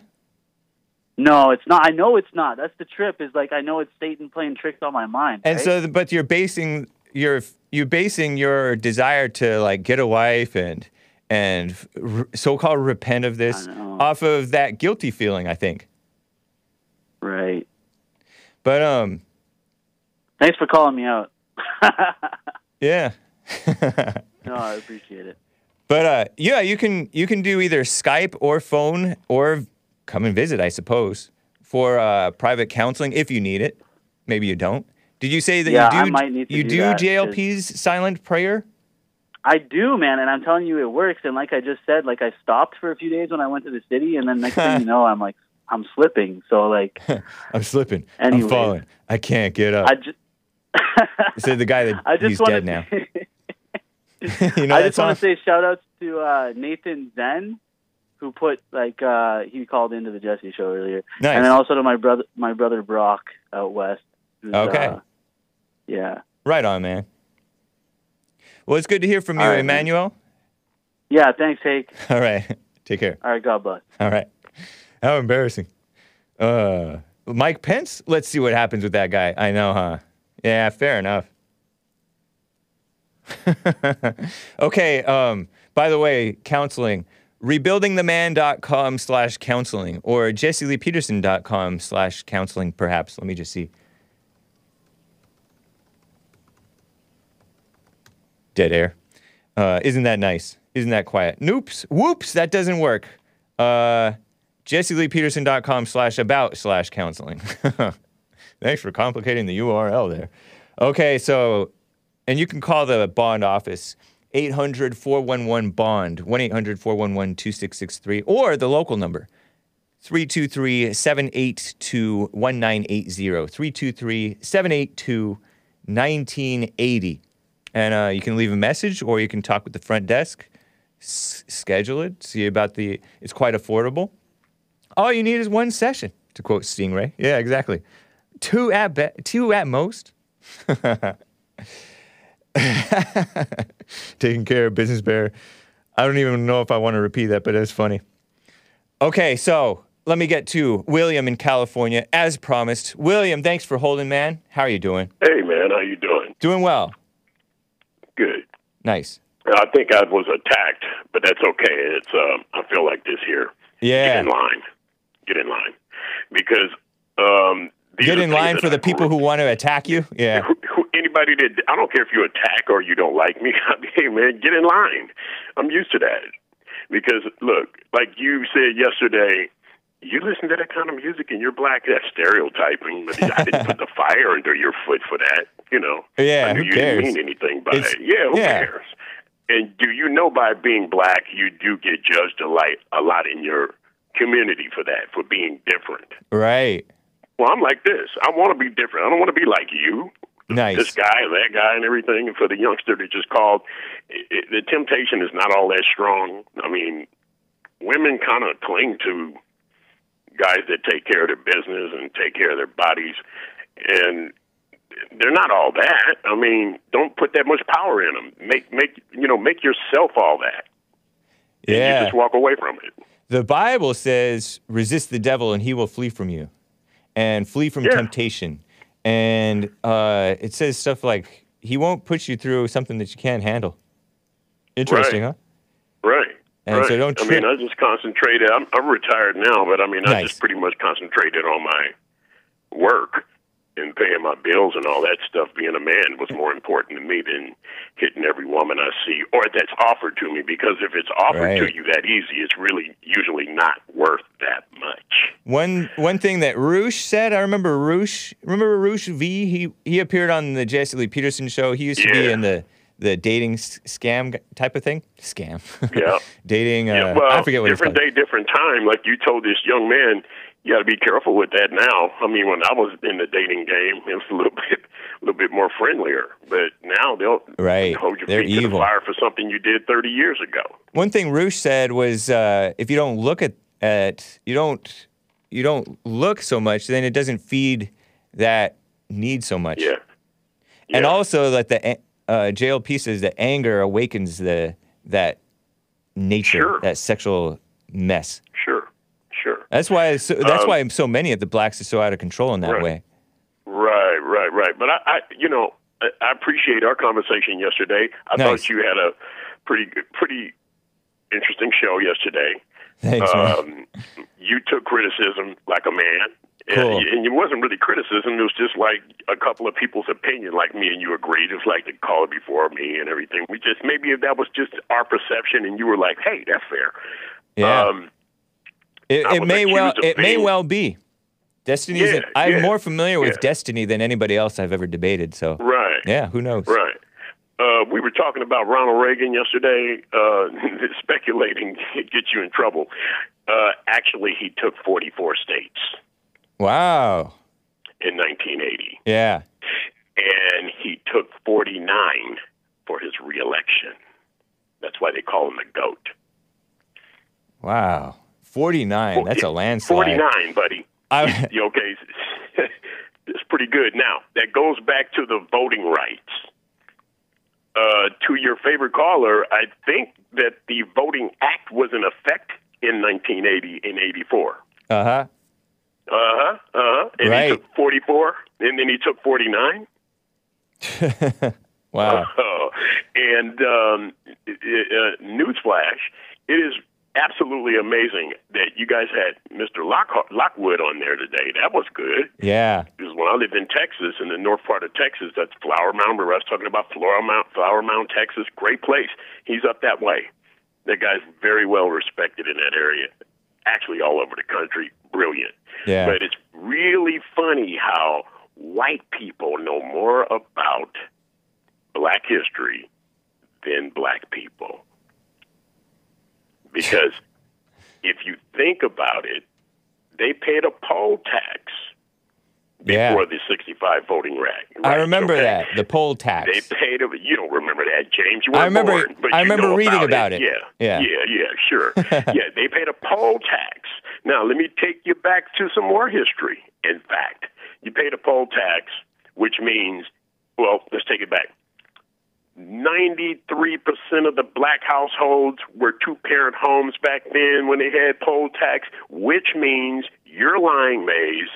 No, it's not. I know it's not. That's the trip. Is like I know it's Satan playing tricks on my mind. And right? so, but you're basing your you're basing your desire to like get a wife and and so-called repent of this off of that guilty feeling. I think. right. But um, Thanks for calling me out. yeah. no, I appreciate it. but uh, yeah, you can you can do either Skype or phone or come and visit, I suppose, for uh, private counseling if you need it. Maybe you don't. Did you say that Yeah, you I do might need to you do do that, 'cause- JLP's silent prayer? I do, man, and I'm telling you, it works. And like I just said, like I stopped for a few days when I went to the city, and then next thing you know, I'm like, I'm slipping. So like, I'm slipping. Anyway. I'm falling. I can't get up. I just, Said the guy that I just he's dead now. you know I just want to say shout outs to uh, Nathan Zen, who put like uh, he called into the Jesse show earlier, Nice. and then also to my brother, my brother Brock out west. Okay. uh, yeah. Right on, man. Well, it's good to hear from you, right, man. Emmanuel. Yeah. Thanks, Hake. All right. Take care. All right. God bless. All right. How embarrassing. Uh, Mike Pence? Let's see what happens with that guy. I know, huh? Yeah, fair enough. okay, um, by the way, counseling. Rebuildingtheman.com slash counseling or jesseleepeterson.com slash counseling, perhaps. Let me just see. Dead air. Uh, isn't that nice? Isn't that quiet? Noops. Whoops. That doesn't work. Uh, jesseleepeterson.com slash about slash counseling. Thanks for complicating the URL there. Okay, so, and you can call the bond office 800 411 bond, 1 800 411 2663, or the local number 323 782 1980. 323 782 1980. And uh, you can leave a message or you can talk with the front desk, s- schedule it, see about the, it's quite affordable. All you need is one session, to quote Stingray. Yeah, exactly. Two at be- two at most. Taking care of business bear. I don't even know if I want to repeat that, but it's funny. Okay, so let me get to William in California, as promised. William, thanks for holding, man. How are you doing? Hey man, how you doing? Doing well. Good. Nice. I think I was attacked, but that's okay. It's um, I feel like this here. Yeah. Get in line. Get in line, because um, Get in line for the people who want to attack you. Yeah. Anybody that I don't care if you attack or you don't like me. Hey man, get in line. I'm used to that because look, like you said yesterday. You listen to that kind of music and you're black. That's stereotyping, I didn't put the fire under your foot for that. You know. Yeah, I knew who you cares? didn't mean anything by It's- it. Yeah, who yeah. cares? And do you know by being black, you do get judged a lot, a lot in your community for that, for being different. Right. Well, I'm like this. I want to be different. I don't want to be like you Nice. this guy, that guy, and everything. And for the youngster to just call, it, it, the temptation is not all that strong. I mean, women kind of cling to guys that take care of their business and take care of their bodies, and they're not all that. I mean, don't put that much power in them. Make make you know make yourself all that. You Yeah. just walk away from it. The Bible says, resist the devil and he will flee from you, and flee from Yeah. temptation. And uh, it says stuff like, he won't push you through something that you can't handle. Interesting, Right. huh? Right. And right. so don't I mean, I just concentrated. I'm, I'm retired now, but I mean, I just pretty much concentrated on my work and paying my bills and all that stuff. Being a man was more important to me than hitting every woman I see or that's offered to me. Because if it's offered Right. to you that easy, it's really usually not worth that much. One one thing that Roosh said, I remember Roosh. Remember Roosh V? He he appeared on the Jesse Lee Peterson show. He used to be in the the dating scam type of thing. Scam. Yeah. dating. Uh, yeah, well, I forget what different day, different time. Like you told this young man, you got to be careful with that now. I mean, when I was in the dating game, it was a little bit, a little bit more friendlier. But now they'll Right. hold your They're feet to the fire for something you did 30 years ago. One thing Roosh said was, uh, if you don't look at at you don't you don't look so much, then it doesn't feed that need so much. Yeah. And also that the uh, JLP says that anger awakens the that nature, Sure. that sexual mess. Sure. That's why so, that's Um, why so many of the blacks are so out of control in that Right. way. Right, right, right. But I, I you know, I, I appreciate our conversation yesterday. I Nice. thought you had a pretty, pretty interesting show yesterday. Thanks, man. um, you took criticism like a man. Cool. And, and it wasn't really criticism. It was just like a couple of people's opinion, like me and you agreed. Just like the caller before me and everything. We just maybe that was just our perception, and you were like, "Hey, that's fair." Yeah. Um, it it may well it may well be. Destiny's. Yeah, I'm yeah, more familiar with yeah. Destiny than anybody else I've ever debated. So Right. yeah, who knows? Right. Uh, we were talking about Ronald Reagan yesterday. Uh, speculating it gets you in trouble. Uh, actually, he took 44 states Wow. in 1980, Yeah. and he took 49 for his reelection. That's why they call him the GOAT. Wow. 49. That's a landslide. 49, buddy. I, You okay? it's pretty good. Now, that goes back to the voting rights. Uh, to your favorite caller, I think that the Voting Act was in effect in 1980 and 84. uh huh. Uh huh. Uh huh. And Right. he took 44, and then he took 49. Wow. Oh, and um, uh, uh, newsflash: it is absolutely amazing that you guys had Mr. Lock- Lockwood on there today. That was good. Yeah. Because when I lived in Texas, in the north part of Texas, that's Flower Mound. Where I was talking about Flower Mound, Flower Mound, Texas. Great place. He's up that way. That guy's very well respected in that area. Actually, all over the country. Brilliant. Yeah. But it's really funny how white people know more about black history than black people. Because if you think about it, they paid a poll tax Yeah. before the 65 voting right. I remember okay? that. The poll tax. They paid a, you don't remember that, James. You I weren't remember- born, but I remember reading about about it. Yeah, Yeah. yeah, yeah, sure. yeah, they paid a poll tax. Now let me take you back to some more history. In fact, you paid a poll tax, which means, well, let's take it back. 93% of the black households were two parent homes back then when they had poll tax, which means you're lying, Maze.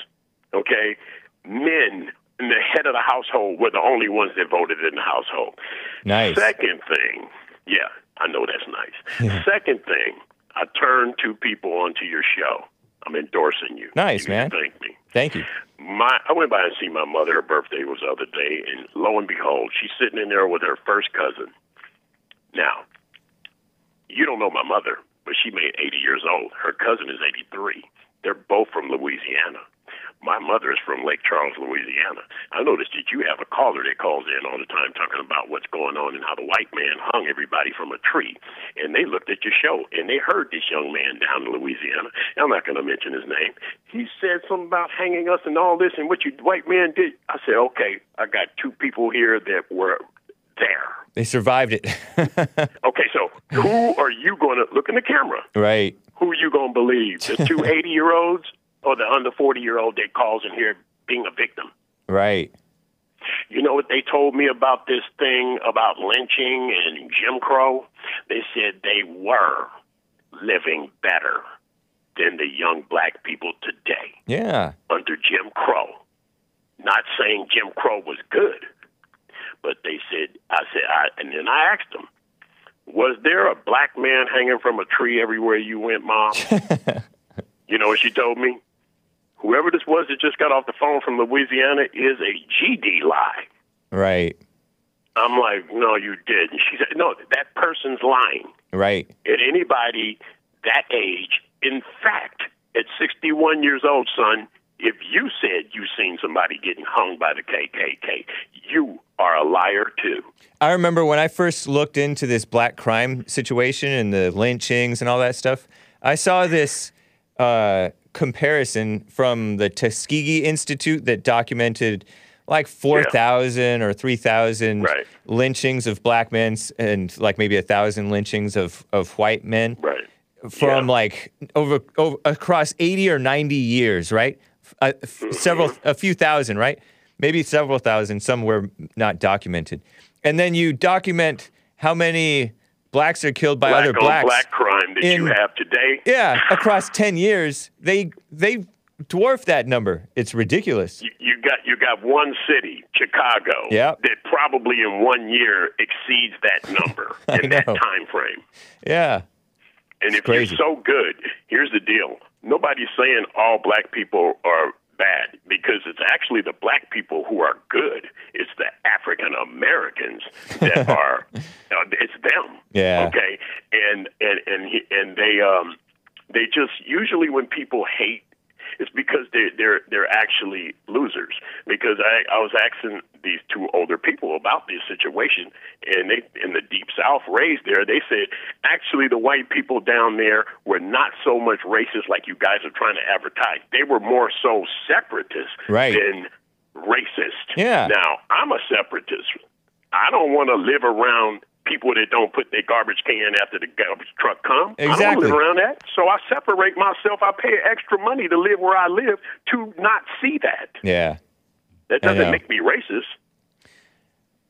Okay? Men in the head of the household were the only ones that voted in the household. Nice. Second thing, yeah, I know that's nice. Second thing, I turned two people onto your show. I'm endorsing you. Nice, you man. Thank me. Thank you. My, I went by and see my mother. Her birthday was the other day, and lo and behold, she's sitting in there with her first cousin. Now, you don't know my mother, but she made 80 years old. Her cousin is 83. They're both from Louisiana. My mother is from Lake Charles, Louisiana. I noticed that you have a caller that calls in all the time talking about what's going on and how the white man hung everybody from a tree. And they looked at your show and they heard this young man down in Louisiana. I'm not going to mention his name. He said something about hanging us and all this and what you white man did. I said, okay, I got two people here that were there. They survived it. Okay, so who are you going to look in the camera? right. Who are you going to believe? The two 80 year olds or the under 40 year old that calls in here being a victim? Right. You know what they told me about this thing about lynching and Jim Crow? They said they were living better than the young black people today Yeah. under Jim Crow. Not saying Jim Crow was good, but they said, I said, I, and then I asked them, was there a black man hanging from a tree everywhere you went, Mom? you know what she told me? Whoever this was that just got off the phone from Louisiana is a GD lie. Right. I'm like, no, you didn't. She said, no, that person's lying. Right. At anybody that age, in fact, at 61 years old, son, if you said you seen somebody getting hung by the KKK, you are a liar too. I remember when I first looked into this black crime situation and the lynchings and all that stuff, I saw this uh, comparison from the Tuskegee Institute that documented like 4,000 or 3,000 Right. lynchings of black men and like maybe a thousand lynchings of, of white men Right. from Yeah. like over, over across 80 or 90 years, right? Uh, f- several, a few thousand, right? Maybe several thousand, some were not documented. And then you document how many blacks are killed by Black other blacks. black crime that you in- have today. Yeah, across 10 years, they they dwarf that number. It's ridiculous. You, you got you got one city, Chicago, Yep. that probably in one year exceeds that number in that time frame. Yeah. And if crazy. you're so good, here's the deal. Nobody's saying all black people are bad because it's actually the black people who are good. It's the African Americans that are uh, it's them. Yeah. Okay. And and and and they um they just usually when people hate It's because they're they're they're actually losers. Because I I was asking these two older people about this situation, and they in the deep South raised there, they said actually the white people down there were not so much racist like you guys are trying to advertise. They were more so separatist Right. than racist. Yeah. Now I'm a separatist. I don't want to live around people that don't put their garbage can after the garbage truck come. I don't live around that. So I separate myself. I pay extra money to live where I live to not see that. Yeah. That doesn't make me racist.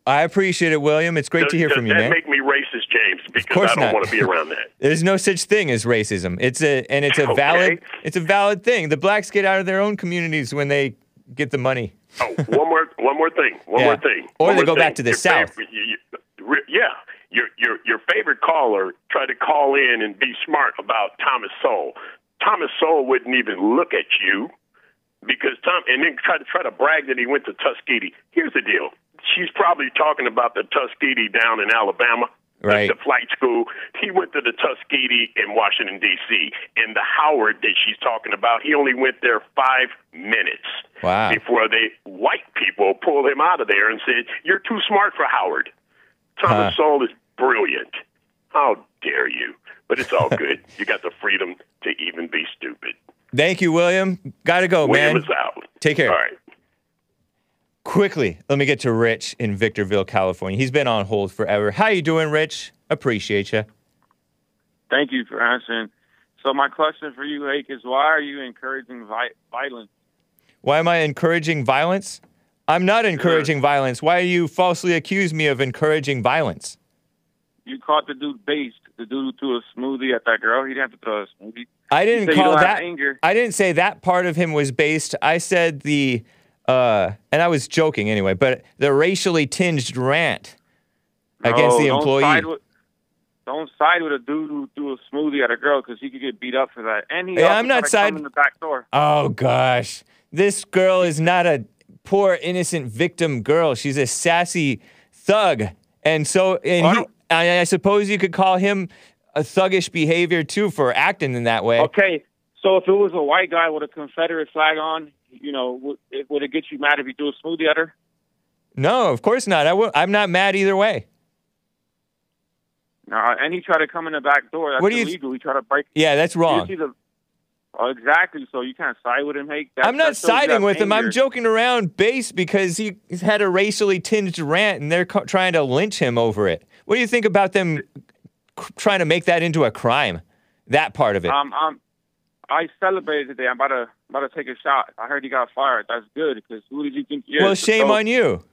I appreciate it, William. It's great does, to hear from you, that man. make me racist, James? Because course I don't not. want to be around that. There's no such thing as racism. It's a and it's a Okay. valid it's a valid thing. The blacks get out of their own communities when they get the money. Oh, one more, one more thing. One Yeah. more thing. Or One they go thing. back to the Your South. favorite- you- you- yeah, your your your favorite caller tried to call in and be smart about Thomas Sowell. Thomas Sowell wouldn't even look at you because Tom, and then try to try to brag that he went to Tuskegee. Here's the deal: she's probably talking about the Tuskegee down in Alabama. the- Right. The, flight school. He went to the Tuskegee in Washington D.C. and the Howard that she's talking about. He only went there five minutes Wow. before they white people pulled him out of there and said, "You're too smart for Howard." Thomas Huh. Sowell is brilliant. How dare you? But it's all good. you got the freedom to even be stupid. Thank you, William. Gotta go, William man. is out. Take care. All right. Quickly, let me get to Rich in Victorville, California. He's been on hold forever. How you doing, Rich? Appreciate you. Thank you for answering. So my question for you, Hake, is why are you encouraging vi- violence? Why am I encouraging violence? I'm not encouraging violence. Why you falsely accuse me of encouraging violence? You caught the dude based. The dude threw a smoothie at that girl. He didn't have to throw a smoothie. I didn't call that. anger. I didn't say that part of him was based. I said the, uh, and I was joking anyway, but the racially tinged rant against No, the don't employee. Side with, don't side with a dude who threw a smoothie at a girl because he could get beat up for that. And he Yeah, I'm not side- in the back door. Oh gosh, this girl is not a poor innocent victim girl. She's a sassy thug, and so and he, I, I suppose you could call him a thuggish behavior too for acting in that way. Okay, so if it was a white guy with a Confederate flag on, you know, would it, would it get you mad if you threw a smoothie at her? No, of course not. I w- I'm not mad either way. No, and he tried to come in the back door. That's What do you- illegal. he tried to break. Yeah, that's You wrong. Oh, exactly. So you can't side with him. That, I'm not you siding with him. I'm joking around base because he had a racially tinged rant and they're co- trying to lynch him over it. What do you think about them c- trying to make that into a crime? That part of it. Um, um, I celebrated today. I'm about to about to take a shot. I heard he got fired. That's good because who did you think is? well, shame So, on you.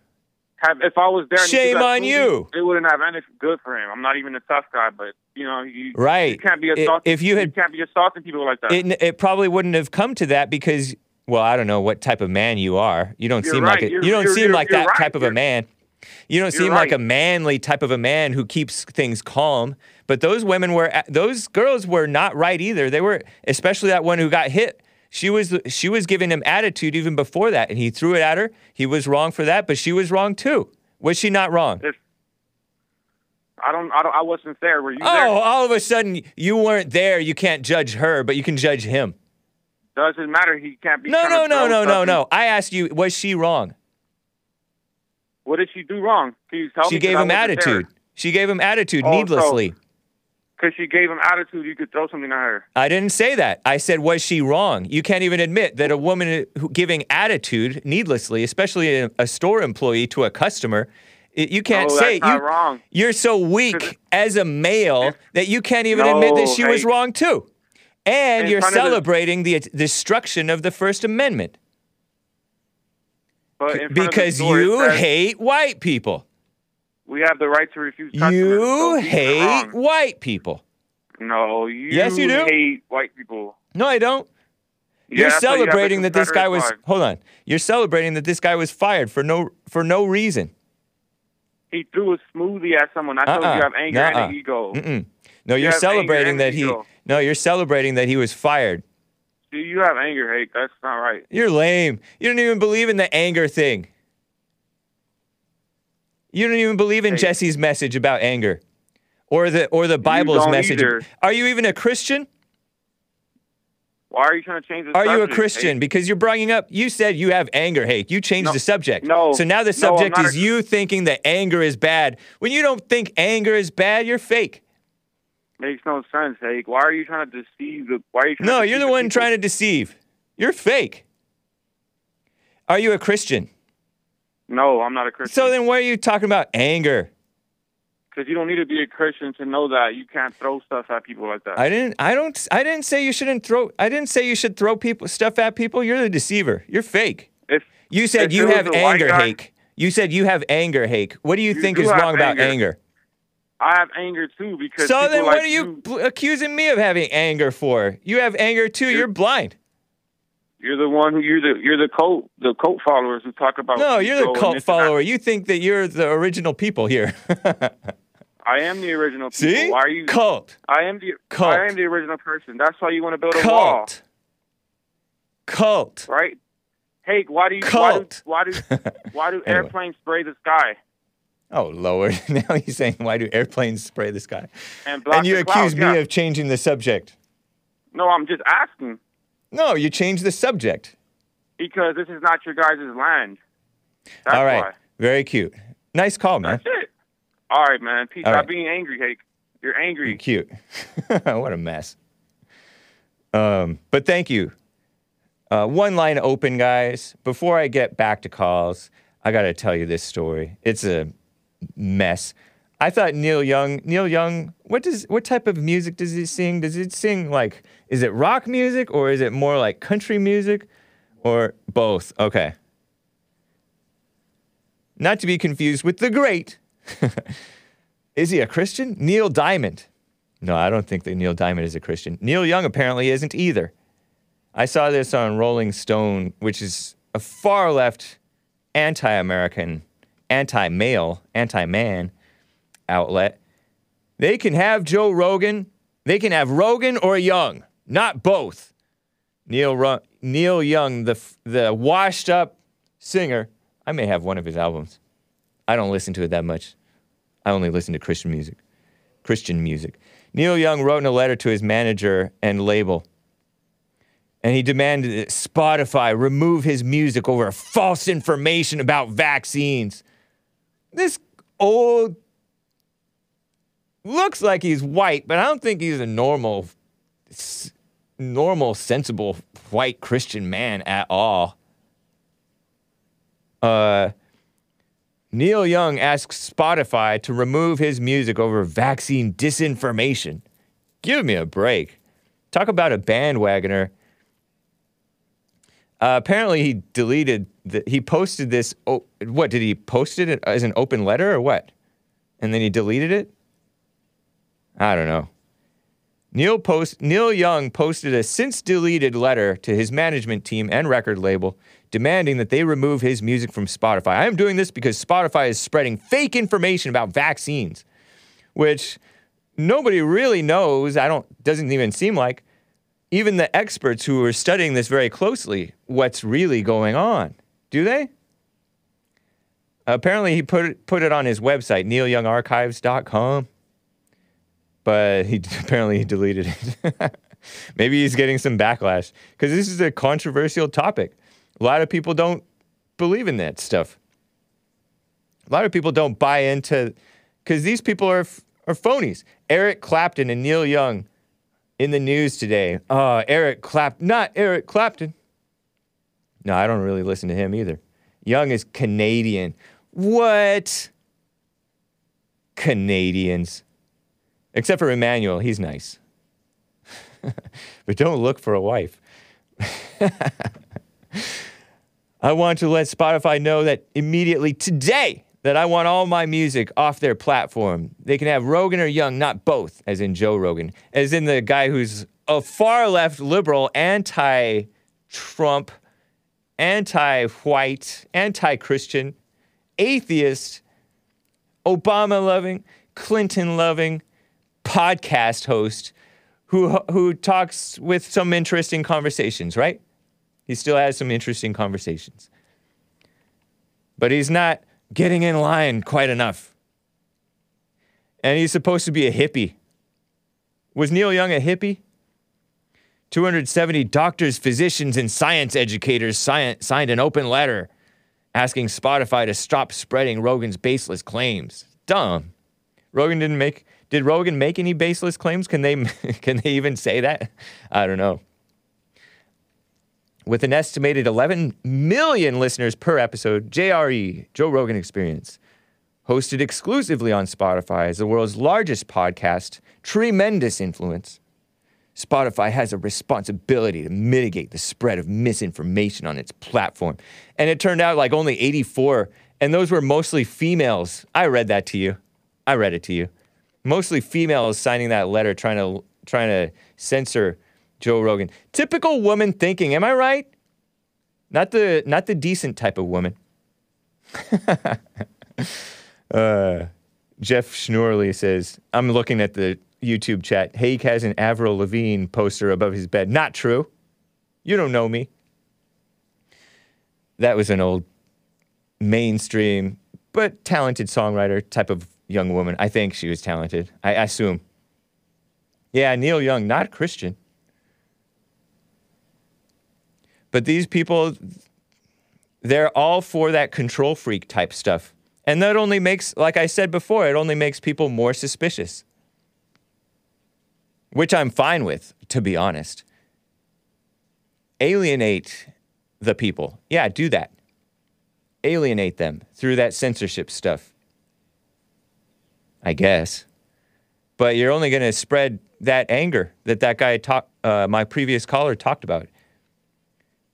Have, if I was there, Shame on you. It wouldn't have anything good for him. I'm not even a tough guy, but you know, you, Right. You can't be assaulting. if you had- can't be assaulting people like that. It, it probably wouldn't have come to that because, well, I don't know what type of man you are. You don't You're seem right. like a, You're- don't seem like that right. type of a man. You don't seem like a manly type of a man who keeps things calm. But those women were, uh, those girls were not right either. They were, especially that one who got hit. She was, she was giving him attitude even before that, and he threw it at her. He was wrong for that, but she was wrong too. Was she not wrong? If- I don't. I don't. I wasn't there. Were you Oh, there? all of a sudden you weren't there. You can't judge her, but you can judge him. Doesn't matter. He can't be. No, no, no, no, no, no. I asked you, was she wrong? What did she do wrong? Can you tell She me? gave him attitude. She gave him attitude Oh, so- needlessly. Because she gave him attitude, you could throw something at her. I didn't say that. I said, was she wrong? You can't even admit that a woman giving attitude needlessly, especially a, a store employee to a customer, you can't No, say that's not you, wrong. you're so weak as a male that you can't even admit that No, she was wrong too. And you're of the- celebrating the destruction of the First Amendment But in front of the because you hate white people. We have the right to refuse. You hate white people. No, you. Yes, you do. Hate white people. No, I don't. Yeah, You're why you celebrating that this guy was hold on. You're celebrating that this guy was fired for no for no reason. He threw a smoothie at someone. I told you Uh-uh. you have anger Nuh-uh. and an ego. Mm-mm. No, You you're celebrating that he ego. No, you're celebrating that he was fired. Do you have anger, hate? That's not right. You're lame. You don't even believe in the anger thing. You don't even believe in Hey. Jesse's message about anger. Or the or the Bible's message. either. Are you even a Christian? Why are you trying to change the subject? Are you a Christian? Hake? Because you're bringing up, you said you have anger hate. You changed No, the subject. no, So now the subject not is a- you thinking that anger is bad. When you don't think anger is bad, you're fake. Makes no sense, Hake. Why are you trying to deceive the? Why are you No, to you're deceive the one people? trying to deceive. You're fake. Are you a Christian? No, I'm not a Christian. So then why are you talking about anger? because you don't need to be a Christian to know that you can't throw stuff at people like that. I didn't I don't I didn't say you shouldn't throw I didn't say you should throw people stuff at people. You're the deceiver. You're fake. if You said If you have anger guy- hake. You said you have anger hake. What do you, You think do is wrong about anger. anger? I have anger too because So then like what are you bl- accusing me of having anger for? You have anger too. You're blind. You're the one who you're the you're the cult the cult followers who talk about No, you're the cult this and that. follower. You think that you're the original people here. I am the original people. See? Why are you Cult. I am the Cult. I am the original person. That's why you want to build a wall, Cult. Cult. right? Hey, why do you Cult. why do why do why do Anyway. airplanes spray the sky Oh Lord! Now he's saying, "Why do airplanes spray the sky?" and and you accuse clouds? me Yeah. of changing the subject. No, I'm just asking No, you changed the subject. because this is not your guys' land. That's All right. why. Very cute. Nice call, man. That's it. All right, man. Peace. All Stop right. being angry, Hake. You're angry. You're Cute. what a mess. Um, but thank you. Uh, one line open, guys. Before I get back to calls, I got to tell you this story. It's a mess. I thought Neil Young. Neil Young. What does? What type of music does he sing? Does he sing like? Is it rock music or is it more like country music, or both? Okay. Not to be confused with the great. is he a Christian? Neil Diamond. No, I don't think that Neil Diamond is a Christian. Neil Young apparently isn't either. I saw this on Rolling Stone, which is a far left, anti American, anti male, anti man outlet. They can have Joe Rogan. They can have Rogan or Young, not both. Neil, Ru- Neil Young, the, f- the washed up singer, I may have one of his albums. I don't listen to it that much. I only listen to Christian music. Christian music. Neil Young wrote in a letter to his manager and label, and he demanded that Spotify remove his music over false information about vaccines. This old looks like he's white, but I don't think he's a normal, s- normal, sensible white Christian man at all. Uh, Neil Young asks Spotify to remove his music over vaccine disinformation. Give me a break. Talk about a bandwagoner. Uh, apparently, he deleted. The, he posted this. Oh, what did he post it as an open letter or what? And then he deleted it. I don't know. Neil post Neil Young posted a since deleted letter to his management team and record label demanding that they remove his music from Spotify. I am doing this because Spotify is spreading fake information about vaccines, which nobody really knows. I don't doesn't even seem like even the experts who are studying this very closely what's really going on. Do they? Apparently he put it, put it on his website neilyoungarchives.com but he apparently he deleted it. Maybe he's getting some backlash because this is a controversial topic. A lot of people don't believe in that stuff. A lot of people don't buy into because these people are are phonies. Eric Clapton and Neil Young in the news today. Oh, Eric Clap, not Eric Clapton. No, I don't really listen to him either. Young is Canadian. What? Canadians. Except for Emmanuel, he's nice. but don't look for a wife. I want to let Spotify know that immediately today that I want all my music off their platform. They can have Rogan or Young, not both, as in Joe Rogan, as in the guy who's a far left liberal, anti Trump, anti white, anti Christian, atheist, Obama loving, Clinton loving podcast host who who talks with some interesting conversations, right? He still has some interesting conversations. But he's not getting in line quite enough. And he's supposed to be a hippie. Was Neil Young a hippie? 270 doctors, physicians, and science educators si- signed an open letter asking Spotify to stop spreading Rogan's baseless claims. Dumb. Rogan didn't make. Did Rogan make any baseless claims? Can they? Can they even say that? I don't know. With an estimated 11 million listeners per episode, JRE, Joe Rogan Experience, hosted exclusively on Spotify as the world's largest podcast, tremendous influence. Spotify has a responsibility to mitigate the spread of misinformation on its platform. And it turned out like only 84, and those were mostly females. I read that to you. I read it to you. Mostly females signing that letter trying to trying to censor Joe Rogan. Typical woman thinking, am I right? Not the not the decent type of woman. uh, Jeff Schnorley says, I'm looking at the YouTube chat. Hake has an Avril Lavigne poster above his bed. Not true. You don't know me. That was an old mainstream but talented songwriter type of young woman. I think she was talented. I, I assume. Yeah, Neil Young, not Christian. But these people, they're all for that control freak type stuff. And that only makes, like I said before, it only makes people more suspicious. Which I'm fine with, to be honest. Alienate the people. Yeah, do that. Alienate them through that censorship stuff. I guess. But you're only going to spread that anger that that guy talked, uh, my previous caller talked about.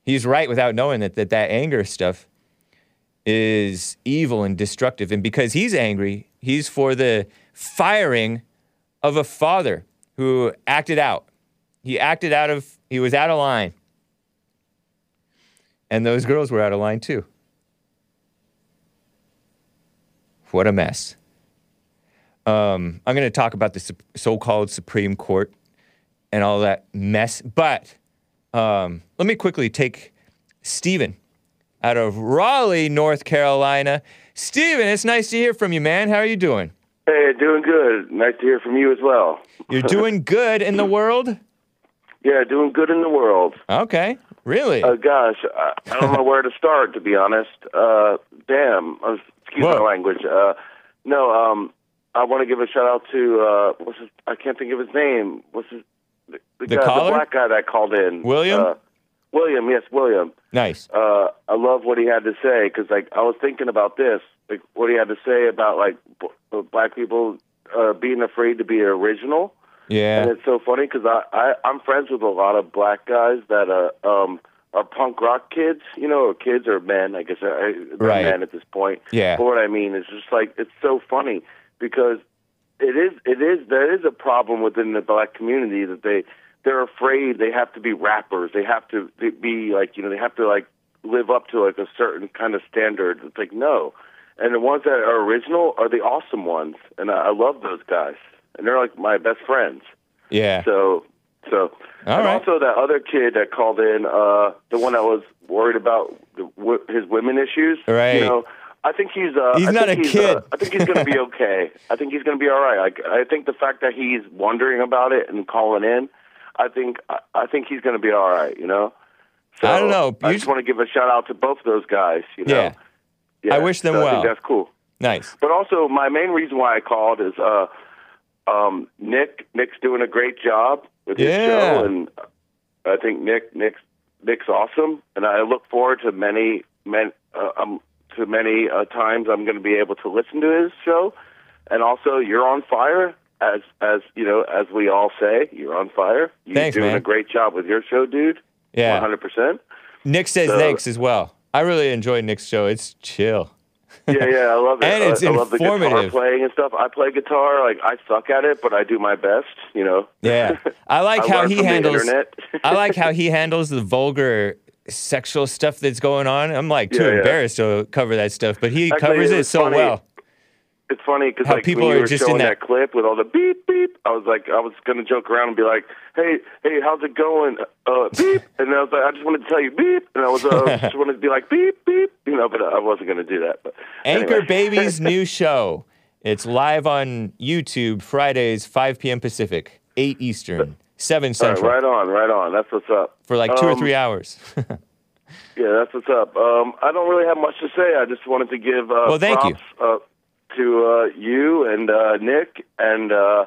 He's right without knowing that, that that anger stuff is evil and destructive. And because he's angry, he's for the firing of a father who acted out. He acted out of, he was out of line. And those girls were out of line too. What a mess. Um, I'm going to talk about the so called Supreme Court and all that mess. But um, let me quickly take Stephen out of Raleigh, North Carolina. Stephen, it's nice to hear from you, man. How are you doing? Hey, doing good. Nice to hear from you as well. You're doing good in the world? Yeah, doing good in the world. Okay, really? Uh, gosh, I, I don't know where to start, to be honest. Uh, damn, uh, excuse Whoa. my language. Uh, no, um, I want to give a shout out to uh, what's his, I can't think of his name. What's his the, the, The guy, the black guy that called in? William? Uh, William, yes, William. Nice. Uh, I love what he had to say because, like, I was thinking about this, like what he had to say about like b- uh, black people uh, being afraid to be original. Yeah. And it's so funny because I, I I'm friends with a lot of black guys that are um are punk rock kids, you know, or kids or men. I guess uh, they're Right. men at this point. Yeah. But what I mean is just like it's so funny because it is it is there is a problem within the black community that they they're afraid they have to be rappers. They have to be like you know they have to like live up to like a certain kind of standard. It's like no. And the ones that are original are the awesome ones, and I, I love those guys, and they're like my best friends. Yeah. So, so, All and right. also that other kid that called in, uh, the one that was worried about the, w- his women issues. Right. You know, I think he's. Uh, He's I not think a he's, kid. Uh, I think he's going to be okay. I think he's going to be all right. Like, I think the fact that he's wondering about it and calling in, I think, I, I think he's going to be all right. You know. So I don't know. I just want to give a shout out to both of those guys. You know. Yeah. I wish them so I well. think that's cool. Nice. But also, my main reason why I called is uh, um, Nick. Nick's doing a great job with his Yeah. show, and I think Nick Nick's Nick's awesome, and I look forward to many men, uh, um, to many uh, times I'm going to be able to listen to his show, and also you're on fire. As as you know, as we all say, you're on fire. You're Thanks, doing man. a great job with your show, dude. Yeah. 100. percent Nick says So- thanks as well. I really enjoy Nick's show. It's chill. Yeah, yeah, I love it. And it's I, I love the guitar playing and stuff. I play guitar. Like I suck at it, but I do my best. You know. Yeah. I like I how he handles. I like how he handles the vulgar sexual stuff that's going on. I'm like too Yeah, yeah. embarrassed to cover that stuff, but he Actually, covers it it so funny. well. It's funny because like people when you are were just in that- that... clip with all the beep beep, I was like, I was gonna joke around and be like, hey, hey, how's it going? Uh, beep, and I was like, I just wanted to tell you beep, and I was uh, just wanted to be like beep beep, you know, but I wasn't gonna do that. But Anchor anyway. Baby's new show. It's live on YouTube Fridays, 5 p.m. Pacific, 8 Eastern, seven All right, central right on, right on. That's what's up. for like two or Um, three hours. Yeah, that's what's up. Um, I don't really have much to say. I just wanted to give uh, Well, thank you. props uh, to uh, you and uh, Nick, and uh,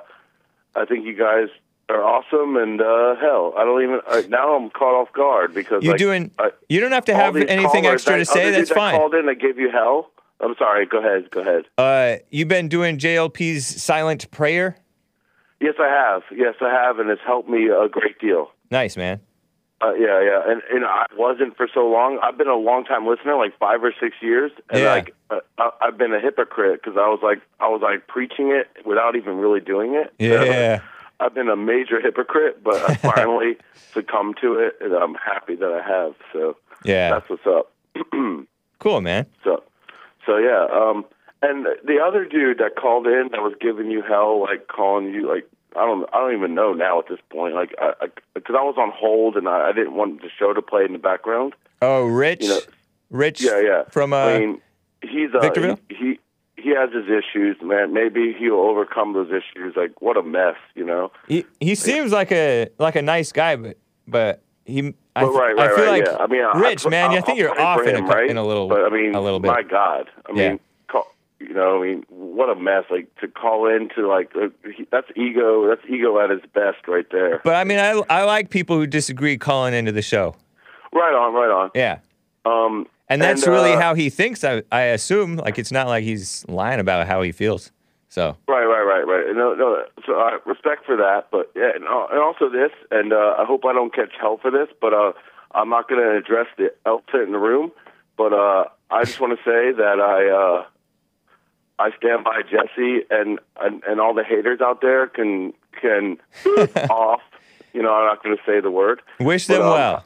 I think you guys are awesome. And uh, hell, I don't even uh, now I'm caught off guard because You like, doing? I, You don't have to have anything callers extra to say. That's that fine. Called in, that gave you hell. I'm sorry. Go ahead. Go ahead. Uh, you've been doing JLP's silent prayer. Yes, I have. Yes, I have, and it's helped me a great deal. Nice man. Uh, yeah, yeah, and and I wasn't for so long. I've been a long time listener, like five or six years, and Yeah. like uh, I've been a hypocrite because I was like I was like preaching it without even really doing it. Yeah. I've been a major hypocrite, but I finally succumbed to it, and I'm happy that I have. So Yeah. that's what's up. Cool, man. So, so yeah. Um, and the other dude that called in that was giving you hell, like calling you, like I don't, I don't even know now at this point. Like, I, because I, was on hold and I, I didn't want the show to play in the background. Oh, Rich. You know, Rich. Yeah, yeah. From uh, I mean, he's uh, Victorville? He, he he has his issues, man. Maybe he'll overcome those issues. Like, what a mess, you know. he he seems like a like a nice guy, but but he. I, But right, I right, feel right. like yeah. I mean, Rich, I, man. I I'll- think you're off for in a, right? in a little, But I mean, a little bit. my God, I Yeah. mean, you know, I mean, what a mess. Like to call into like uh, he, that's ego. That's ego at its best, right there. But I mean, I I like people who disagree calling into the show. Right on, right on. Yeah. Um, And that's And, really uh, how he thinks. I I assume like it's not like he's lying about how he feels. So Right, right, right, right. No, no. So uh, respect for that, but yeah, and, uh, and also this, and uh, I hope I don't catch hell for this, but uh, I'm not going to address the elephant in the room. But uh, I just want to say that I uh, I stand by Jesse, and, and and all the haters out there can can off. You know, I'm not going to say the word. wish But, them um, well.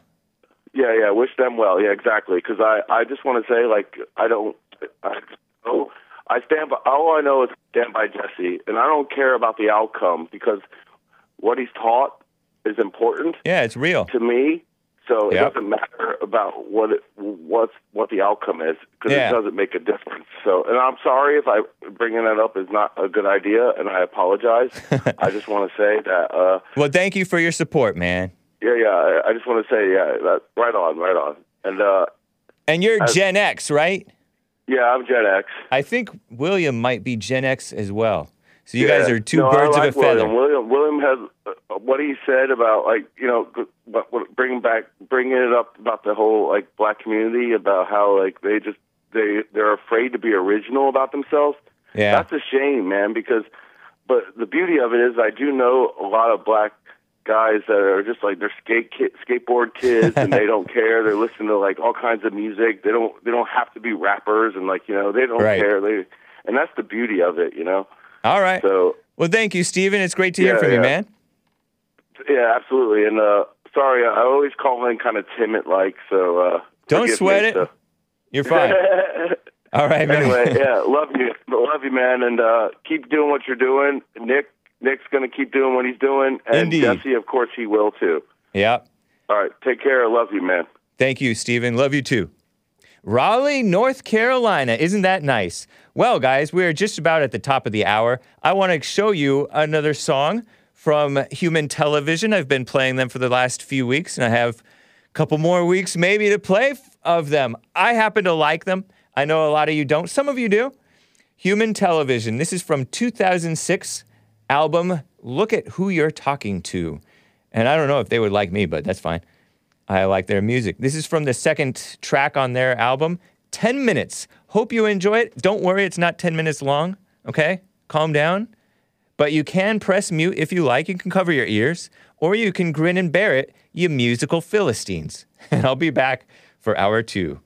Yeah, yeah. Wish them well. Yeah, exactly. Because I, I just want to say, like, I don't. I, oh, I stand by. All I know is stand by Jesse, and I don't care about the outcome because what he's taught is important Yeah, it's real. to me. So Yep. it doesn't matter about what it, what's what the outcome is because Yeah. it doesn't make a difference. So, and I'm sorry if I bringing that up is not a good idea, and I apologize. I just want to say that. uh Well, thank you for your support, man. Yeah, yeah. I, I just want to say, yeah, that, right on, right on. And uh And you're As- Gen X, right? yeah, I'm Gen X. I think William might be Gen X as well. So you Yeah. guys are two No, birds like of a feather. William. William, William has uh, what he said about like you know, g- what, what, bringing back, bringing it up about the whole like black community about how like they just they they're afraid to be original about themselves. Yeah. That's a shame, man. Because, but the beauty of it is, I do know a lot of black guys that are just like they're skate ki- skateboard kids and they don't care. They're listening to like all kinds of music. They don't they don't have to be rappers and like you know they don't Right. care. They and that's the beauty of it, you know. All right. So Well, thank you, Stephen. It's great to hear Yeah, from you, man. yeah, absolutely. And uh sorry, I always call in kind of timid like. So uh Don't sweat me, it. so- You're fine. All right, man. anyway, yeah, love you, love you, man, and uh, keep doing what you're doing. Nick, Nick's gonna keep doing what he's doing, and Indeed. Jesse, of course, he will too. Yep. All right, take care. I love you, man. Thank you, Stephen. Love you too. Raleigh, North Carolina. Isn't that nice? Well, guys, we're just about at the top of the hour. I want to show you another song from Human Television. I've been playing them for the last few weeks, and I have a couple more weeks maybe to play f- of them. I happen to like them. I know a lot of you don't. Some of you do. Human Television. This is from 2006 album Look at Who You're Talking to. And I don't know if they would like me, but that's fine. I like their music. This is from the second track on their album, 10 minutes. Hope you enjoy it. Don't worry, it's not 10 minutes long, okay? Calm down. But you can press mute if you like. You can cover your ears, or you can grin and bear it, you musical Philistines. And I'll be back for hour two.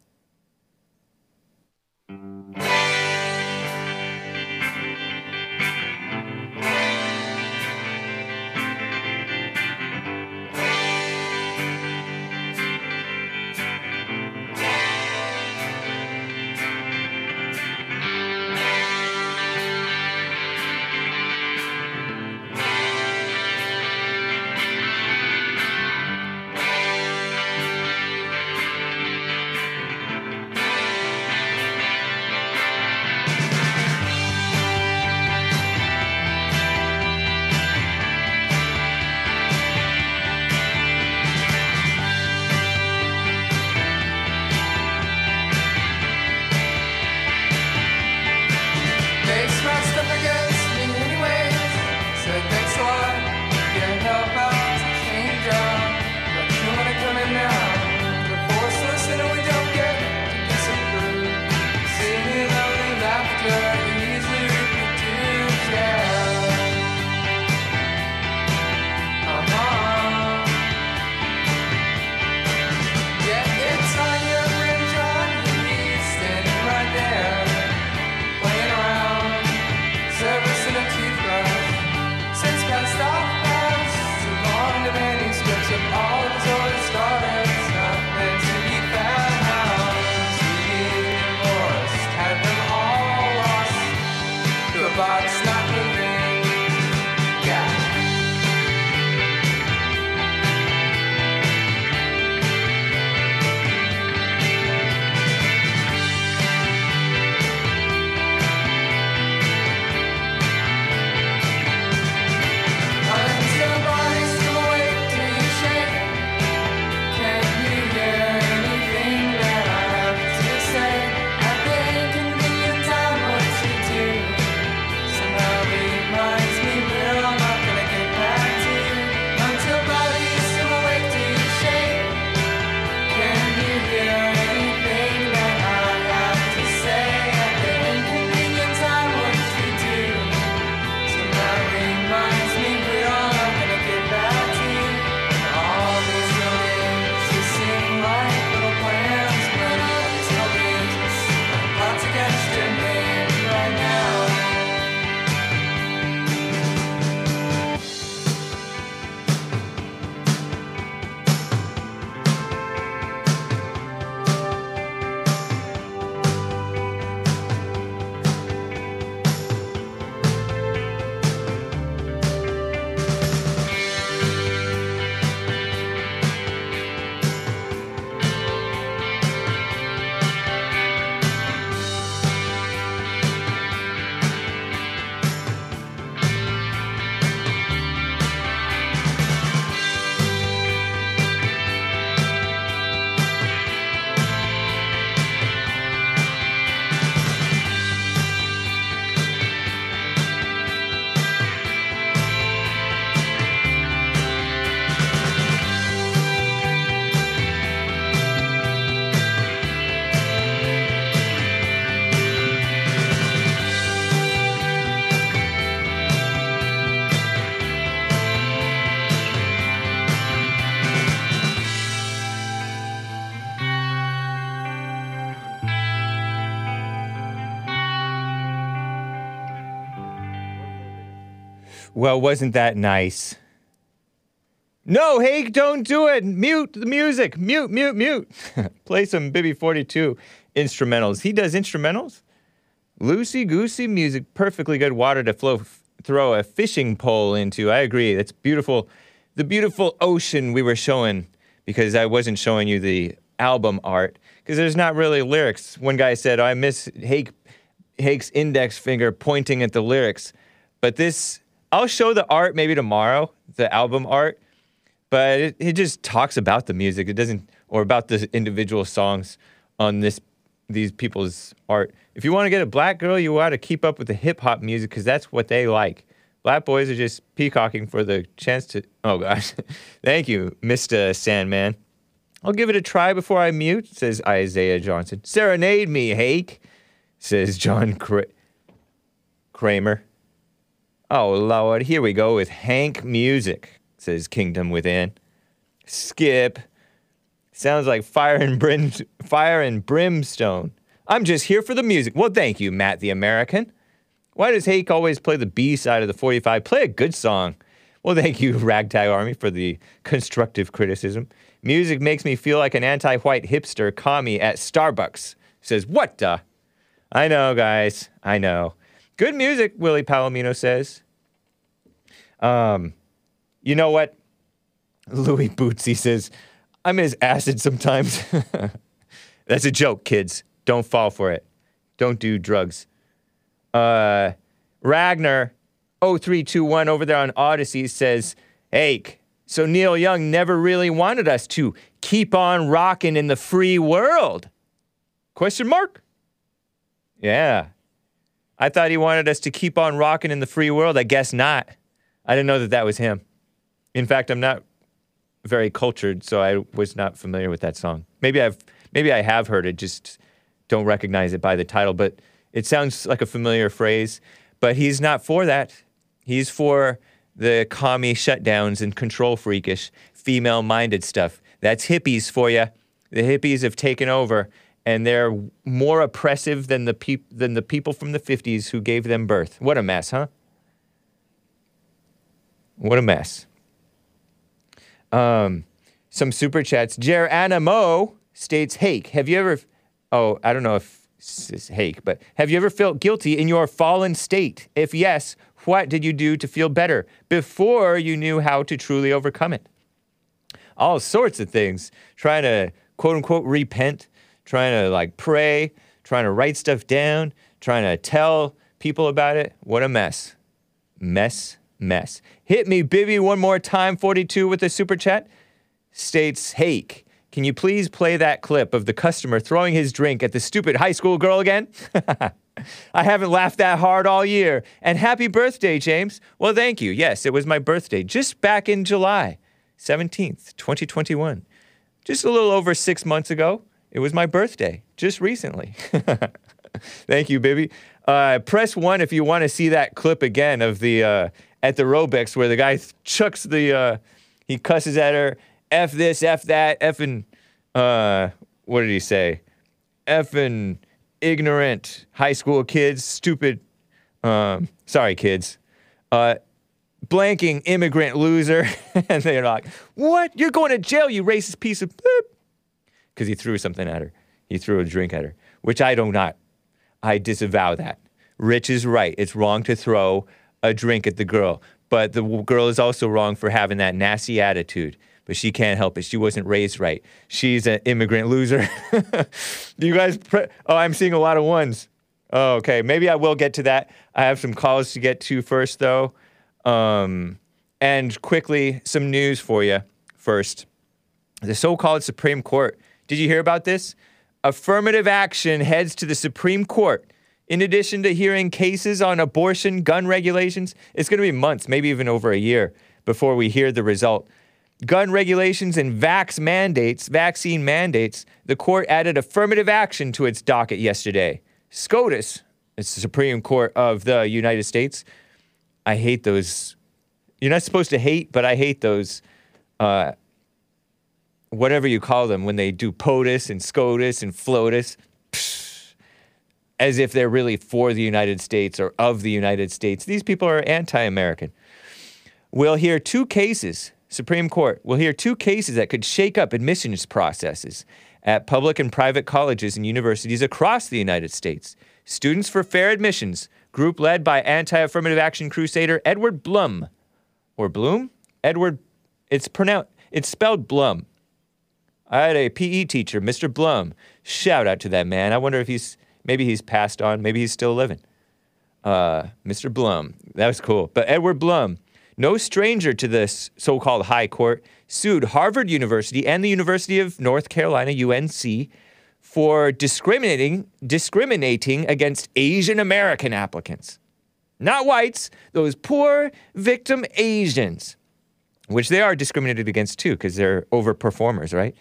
Wasn't that nice? No, Hake, don't do it. Mute the music. Mute, mute, mute. Play some Bibby 42 instrumentals. He does instrumentals. Loosey goosey music, perfectly good water to flow, throw a fishing pole into. I agree. That's beautiful. The beautiful ocean we were showing because I wasn't showing you the album art because there's not really lyrics. One guy said, oh, I miss Hake, Hake's index finger pointing at the lyrics. But this, I'll show the art maybe tomorrow, the album art, but it, it just talks about the music. It doesn't, or about the individual songs on this these people's art. If you want to get a black girl, you ought to keep up with the hip hop music because that's what they like. Black boys are just peacocking for the chance to. Oh gosh, thank you, Mister Sandman. I'll give it a try before I mute, says Isaiah Johnson. Serenade me, Hake, says John Kra- Kramer. Oh Lord, here we go with Hank music, says Kingdom Within. Skip. Sounds like fire and brim, fire and brimstone. I'm just here for the music. Well, thank you, Matt the American. Why does Hake always play the B side of the 45? Play a good song. Well, thank you, Ragtag Army, for the constructive criticism. Music makes me feel like an anti-white hipster commie at Starbucks. Says, what the? I know, guys. I know. Good music, Willie Palomino says. Um, you know what? Louis Bootsy says, I miss acid sometimes. That's a joke, kids. Don't fall for it. Don't do drugs. Uh, Ragnar 0321 over there on Odysee says, Hey, so Neil Young never really wanted us to keep on rocking in the free world? Question mark? Yeah. I thought he wanted us to keep on rocking in the free world. I guess not. I didn't know that that was him. In fact, I'm not very cultured, so I was not familiar with that song. Maybe I've maybe I have heard it, just don't recognize it by the title. But it sounds like a familiar phrase. But he's not for that. He's for the commie shutdowns and control freakish, female-minded stuff. That's hippies for you. The hippies have taken over, and they're more oppressive than the peop- than the people from the '50s who gave them birth. What a mess, huh? What a mess. Um, some super chats. Jer Anamo states, Hake, have you ever, oh, I don't know if Hake, but have you ever felt guilty in your fallen state? If yes, what did you do to feel better before you knew how to truly overcome it? All sorts of things. Trying to quote unquote repent, trying to like pray, trying to write stuff down, trying to tell people about it. What a mess. Mess, mess. Hit me, Bibby, one more time. 42 with a super chat. States, Hake, can you please play that clip of the customer throwing his drink at the stupid high school girl again? I haven't laughed that hard all year. And happy birthday, James. Well, thank you. Yes, it was my birthday just back in July 17th, 2021. Just a little over six months ago. It was my birthday, just recently. Thank you, Bibby. Uh, press one if you want to see that clip again of the uh, at the Robeks where the guy chucks the uh, he cusses at her, f this, f that, effing uh, what did he say? Effing ignorant high school kids, stupid. Um, sorry, kids. Uh, blanking immigrant loser, and they're like, "What? You're going to jail, you racist piece of." Because he threw something at her. He threw a drink at her, which I do not I disavow that. Rich is right. It's wrong to throw a drink at the girl, but the girl is also wrong for having that nasty attitude. But she can't help it. She wasn't raised right. She's an immigrant loser. Do you guys, pre- oh, I'm seeing a lot of ones. Oh, okay. Maybe I will get to that. I have some calls to get to first, though. Um, and quickly, some news for you first. The so called Supreme Court. Did you hear about this? Affirmative action heads to the Supreme Court. In addition to hearing cases on abortion, gun regulations, it's going to be months, maybe even over a year, before we hear the result. Gun regulations and vax mandates, vaccine mandates, the court added affirmative action to its docket yesterday. SCOTUS, it's the Supreme Court of the United States. I hate those. You're not supposed to hate, but I hate those uh, whatever you call them when they do POTUS and SCOTUS and FLOTUS, as if they're really for the United States or of the United States. These people are anti American. We'll hear two cases, Supreme Court we'll hear two cases that could shake up admissions processes at public and private colleges and universities across the United States. Students for Fair Admissions, group led by anti affirmative action crusader Edward Blum. Or Bloom? Edward, it's pronounced, it's spelled Blum. I had a PE teacher, Mr. Blum. Shout out to that man. I wonder if he's, maybe he's passed on, maybe he's still living. Uh, Mr. Blum. That was cool. But Edward Blum, no stranger to this so called high court, sued Harvard University and the University of North Carolina, UNC, for discriminating, discriminating against Asian American applicants. Not whites, those poor victim Asians, which they are discriminated against too, because they're overperformers, right?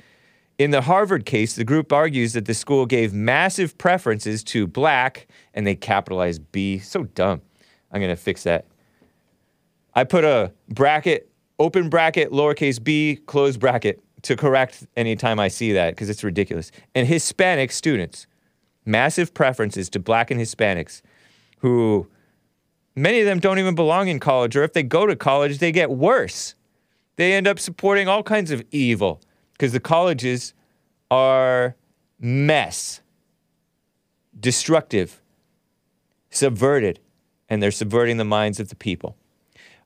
In the Harvard case, the group argues that the school gave massive preferences to black, and they capitalized B. So dumb. I'm going to fix that. I put a bracket, open bracket, lowercase b, close bracket to correct anytime I see that because it's ridiculous. And Hispanic students, massive preferences to black and Hispanics who many of them don't even belong in college, or if they go to college, they get worse. They end up supporting all kinds of evil because the colleges are mess, destructive, subverted, and they're subverting the minds of the people.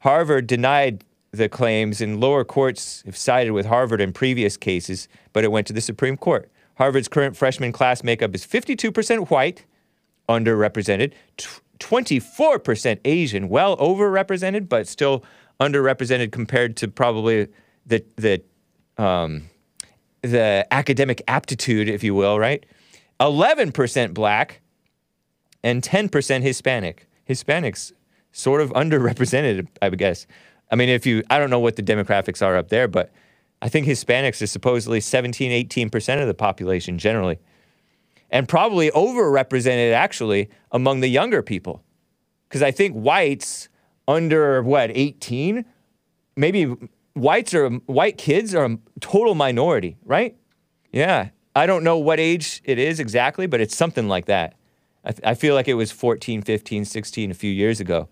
Harvard denied the claims, and lower courts have sided with Harvard in previous cases, but it went to the Supreme Court. Harvard's current freshman class makeup is 52% white, underrepresented, tw- 24% Asian, well overrepresented, but still underrepresented compared to probably the the um, the academic aptitude, if you will, right? 11% black and 10% Hispanic. Hispanics sort of underrepresented, I would guess. I mean, if you, I don't know what the demographics are up there, but I think Hispanics are supposedly 17, 18% of the population generally. And probably overrepresented actually among the younger people. Because I think whites under what, 18? Maybe whites are, white kids are a total minority, right? Yeah. I don't know what age it is exactly, but it's something like that. I, th- I feel like it was 14, 15, 16 a few years ago.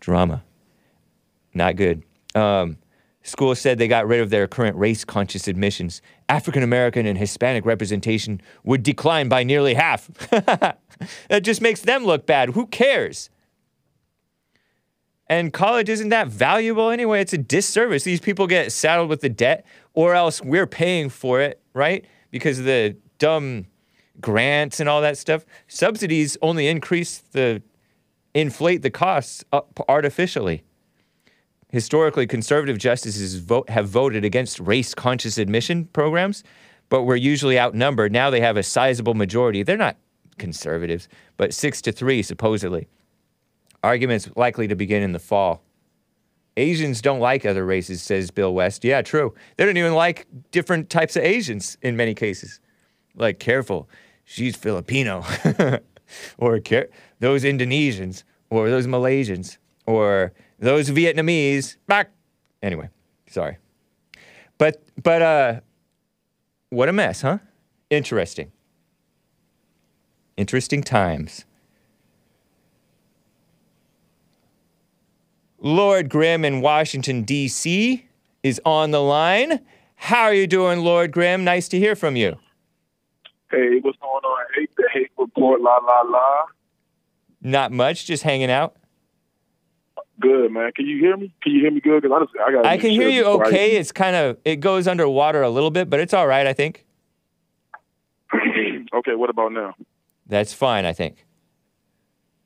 Drama. Not good. Um, school said they got rid of their current race conscious admissions. African American and Hispanic representation would decline by nearly half. that just makes them look bad. Who cares? And college isn't that valuable anyway. It's a disservice. These people get saddled with the debt, or else we're paying for it, right? Because of the dumb grants and all that stuff. Subsidies only increase the inflate the costs artificially. Historically, conservative justices vote, have voted against race conscious admission programs, but we're usually outnumbered. Now they have a sizable majority. They're not conservatives, but six to three, supposedly. Arguments likely to begin in the fall. Asians don't like other races, says Bill West. Yeah, true. They don't even like different types of Asians in many cases. Like, careful, she's Filipino. or care- those Indonesians, or those Malaysians, or those Vietnamese. Back. Anyway, sorry. But, but, uh, what a mess, huh? Interesting. Interesting times. Lord Grim in Washington, D.C. is on the line. How are you doing, Lord Grim? Nice to hear from you. Hey, what's going on? Hate the hate report, la la la. Not much, just hanging out. Good man. Can you hear me? Can you hear me good? Cause I, just, I, gotta I can hear you okay. It's kind of, it goes underwater a little bit, but it's all right, I think. okay. What about now? That's fine, I think.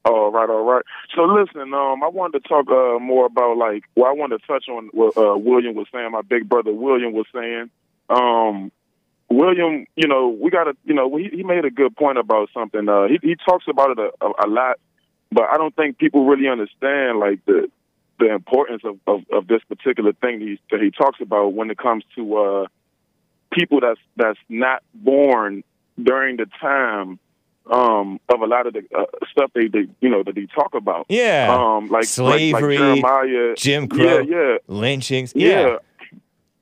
All right, all right. So listen, um, I wanted to talk uh, more about like, well, I wanted to touch on what uh, William was saying. My big brother William was saying. Um, William, you know, we got to, you know, he, he made a good point about something. Uh, he he talks about it a, a, a lot, but I don't think people really understand like the the importance of, of, of this particular thing he, that he talks about when it comes to uh, people that's that's not born during the time um, of a lot of the uh, stuff they, they you know that they talk about. Yeah. um, like Slavery, like, like Jeremiah, Jim Crow, yeah, yeah, lynchings. yeah, Yeah.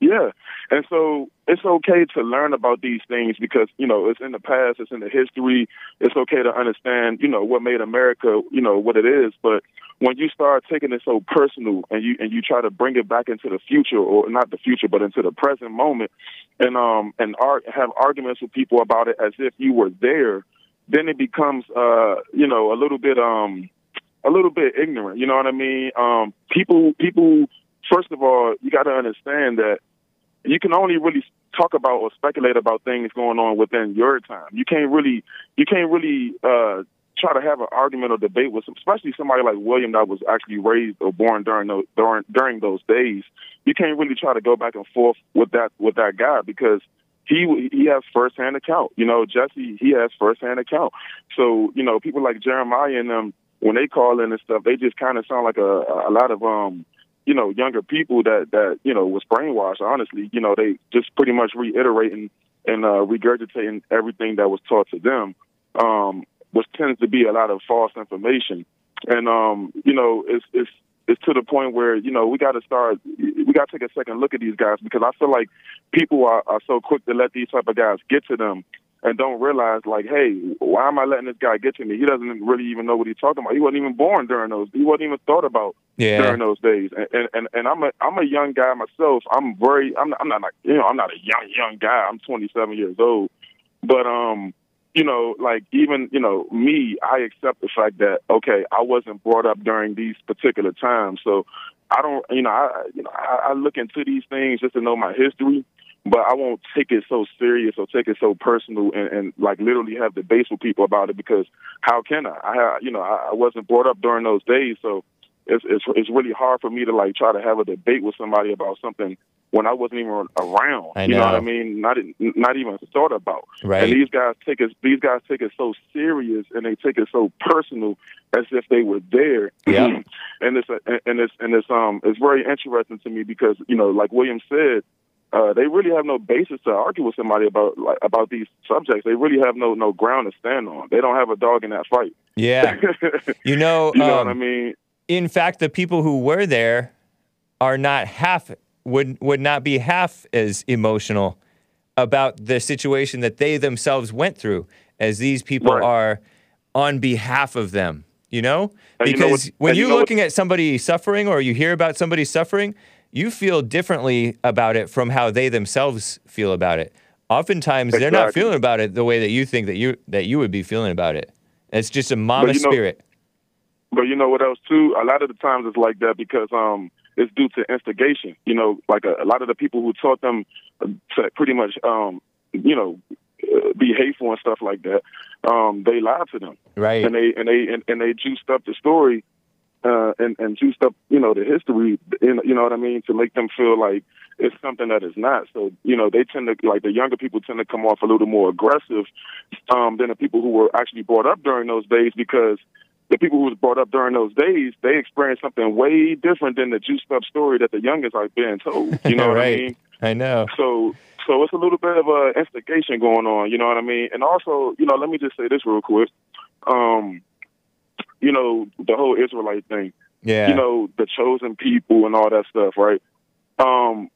yeah. And so it's okay to learn about these things because you know it's in the past, it's in the history. It's okay to understand, you know, what made America, you know, what it is. But when you start taking it so personal and you and you try to bring it back into the future, or not the future, but into the present moment, and um and ar- have arguments with people about it as if you were there, then it becomes uh you know a little bit um a little bit ignorant. You know what I mean? Um, people people first of all, you got to understand that you can only really talk about or speculate about things going on within your time. You can't really you can't really uh try to have an argument or debate with especially somebody like William that was actually raised or born during those during during those days. You can't really try to go back and forth with that with that guy because he he has firsthand account. You know, Jesse he has firsthand account. So you know, people like Jeremiah and them when they call in and stuff, they just kind of sound like a a lot of um you know younger people that that you know was brainwashed. Honestly, you know, they just pretty much reiterating and uh, regurgitating everything that was taught to them. Um, which tends to be a lot of false information. And um, you know, it's it's it's to the point where you know we got to start we got to take a second look at these guys because I feel like people are, are so quick to let these type of guys get to them and don't realize like, hey, why am I letting this guy get to me? He doesn't really even know what he's talking about. He wasn't even born during those. He wasn't even thought about Yeah. during those days. And, and and I'm a I'm a young guy myself. I'm very I'm not, I'm not like you know I'm not a young young guy. I'm 27 years old, but um you know like even you know me I accept the fact that okay I wasn't brought up during these particular times, so I don't you know I you know I, I look into these things just to know my history. But I won't take it so serious or take it so personal and, and like literally have debates with people about it because how can I? I you know I, I wasn't brought up during those days, so it's, it's it's really hard for me to like try to have a debate with somebody about something when I wasn't even around. I You know what I mean? Not not even thought about. Right. And these guys take it these guys take it so serious and they take it so personal as if they were there. Yeah. and it's and it's and it's um it's very interesting to me because you know like William said. Uh, they really have no basis to argue with somebody about like about these subjects. They really have no no ground to stand on. They don't have a dog in that fight. Yeah. You know, you know what um, I mean? In fact, the people who were there are not half would would not be half as emotional about the situation that they themselves went through as these people Right. are on behalf of them. You know, And you know because what- when and you you're know what- looking at somebody suffering or you hear about somebody suffering, you feel differently about it from how they themselves feel about it. Oftentimes, they're not feeling about it the way that you think that you that you would be feeling about it. It's just a mama you know- spirit. But you know what else too? A lot of the times it's like that because um it's due to instigation. You know, like a, a lot of the people who taught them to pretty much um you know uh, be hateful and stuff like that. Um, they lied to them, Right. and they and they and, and they juiced up the story, uh, and and juiced up you know the history. In, you know what I mean to make them feel like it's something that is not. So you know they tend to like the younger people tend to come off a little more aggressive um, than the people who were actually brought up during those days because the people who was brought up during those days, they experienced something way different than the juiced up story that the youngest are being told. You know what I mean? I know. So so it's a little bit of a instigation going on, you know what I mean? And also, you know, let me just say this real quick. Um, you know, the whole Israelite thing. Yeah. You know, the chosen people and all that stuff, right? Um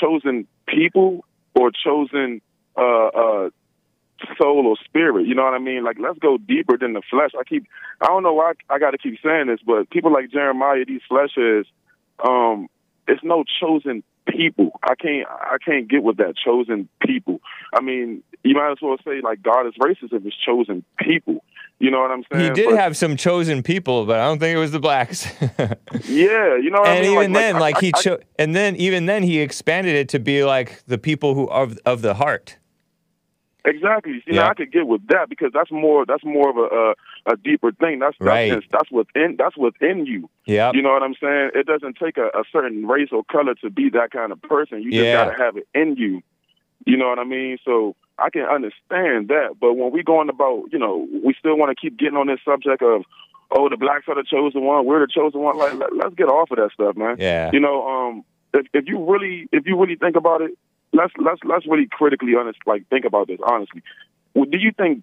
chosen people or chosen uh uh soul or spirit. You know what I mean? Like, let's go deeper than the flesh. I keep, I don't know why I got to keep saying this, but people like Jeremiah, these fleshheads, um, it's no chosen people. I can't, I can't get with that chosen people. I mean, you might as well say like God is racist if it's chosen people. You know what I'm saying? He did But- have some chosen people, but I don't think it was the blacks. yeah, you know what I and mean? even then, I- like, I- he I- and then even then he expanded it to be like the people who of of the heart. Exactly. See, Yeah. now I could get with that because that's more that's more of a a, a deeper thing. That's that's, Right. that's within that's within you. Yeah. You know what I'm saying? It doesn't take a, a certain race or color to be that kind of person. You just Yeah. gotta have it in you. You know what I mean? So I can understand that. But when we going about, you know, we still want to keep getting on this subject of, oh, the blacks are the chosen one, we're the chosen one. Like, let, let's get off of that stuff, man. Yeah. You know, um, if, if you really, if you really think about it, let's let's let's really critically honest, like think about this honestly. Well, do you think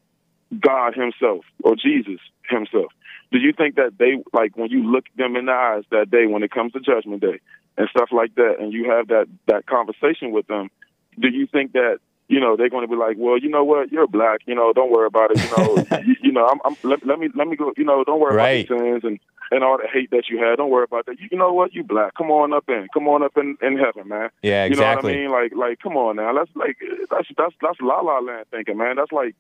God Himself or Jesus Himself? Do you think that they like when you look them in the eyes that day when it comes to Judgment Day and stuff like that, and you have that that conversation with them? do you think that you know they're going to be like, well, you know what, you're black, you know, don't worry about it, you know, you, you know, I'm, I'm let, let me let me go, you know, don't worry Right. about your sins and and all the hate that you had, don't worry about that. You, you know what, you black, come on up in, come on up in, in heaven, man. Yeah, exactly. You know what. I mean? Like like, come on now, that's like that's that's that's la la land thinking, man. That's like,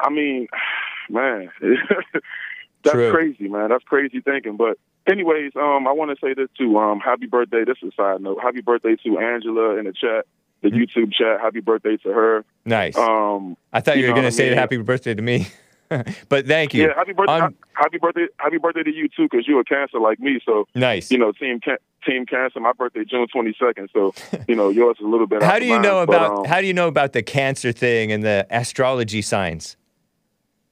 I mean, man, that's True. crazy, man. That's crazy thinking, but. Anyways, um, I want to say this too. Um, happy birthday. This is a side note. Happy birthday to Angela in the chat, the YouTube chat. Happy birthday to her. Nice. Um, I thought you, were going to I say mean? happy birthday to me. but thank you. Yeah, happy birthday. On- happy birthday. Happy birthday to you too, because you're a Cancer like me. So nice. you know, team can- team Cancer. My birthday June 22nd. So you know, yours is a little bit. How do you mine, know but, about um, how do you know about the cancer thing and the astrology signs?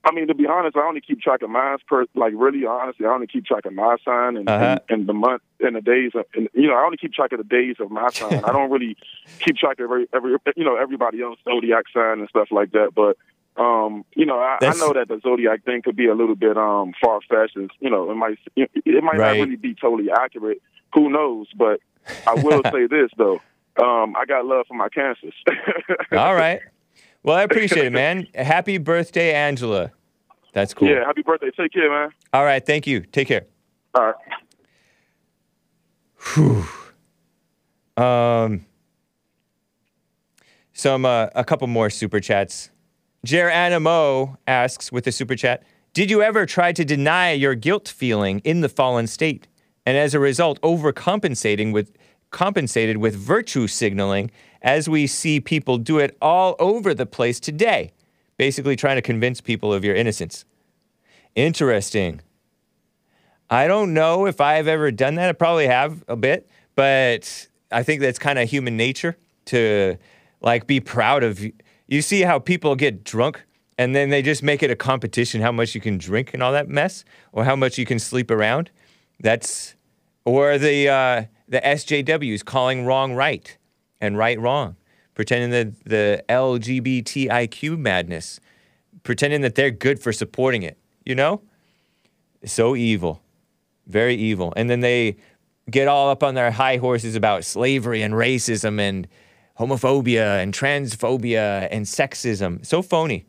I mean, to be honest, I only keep track of mine. Per like, really, honestly, I only keep track of my sign and, Uh-huh. and, and the month and the days. Of, and you know, I only keep track of the days of my sign. I don't really keep track of every, every you know everybody else zodiac sign and stuff like that. But um, you know, I, I know that the zodiac thing could be a little bit um far fetched. You know, it might it might Right. not really be totally accurate. Who knows? But I will say this though. Um, I got love for my cancers. All right. Well, I appreciate it, man. Happy birthday, Angela. That's cool. Yeah, happy birthday. Take care, man. All right. Thank you. Take care. All right. Whew. Um, some uh, a couple more super chats. Jer Animo asks with a super chat: Did you ever try to deny your guilt feeling in the fallen state, and as a result, overcompensating with compensated with virtue signaling, as we see people do it all over the place today, basically trying to convince people of your innocence. Interesting. I don't know if I've ever done that. I probably have a bit, but I think that's kind of human nature to like be proud of. You see how people get drunk and then they just make it a competition how much you can drink and all that mess or how much you can sleep around. That's or the uh, the SJWs calling wrong right and right wrong, pretending that the LGBTIQ madness, pretending that they're good for supporting it. You know, so evil very evil. And then they get all up on their high horses about slavery and racism and homophobia and transphobia and sexism. So phony.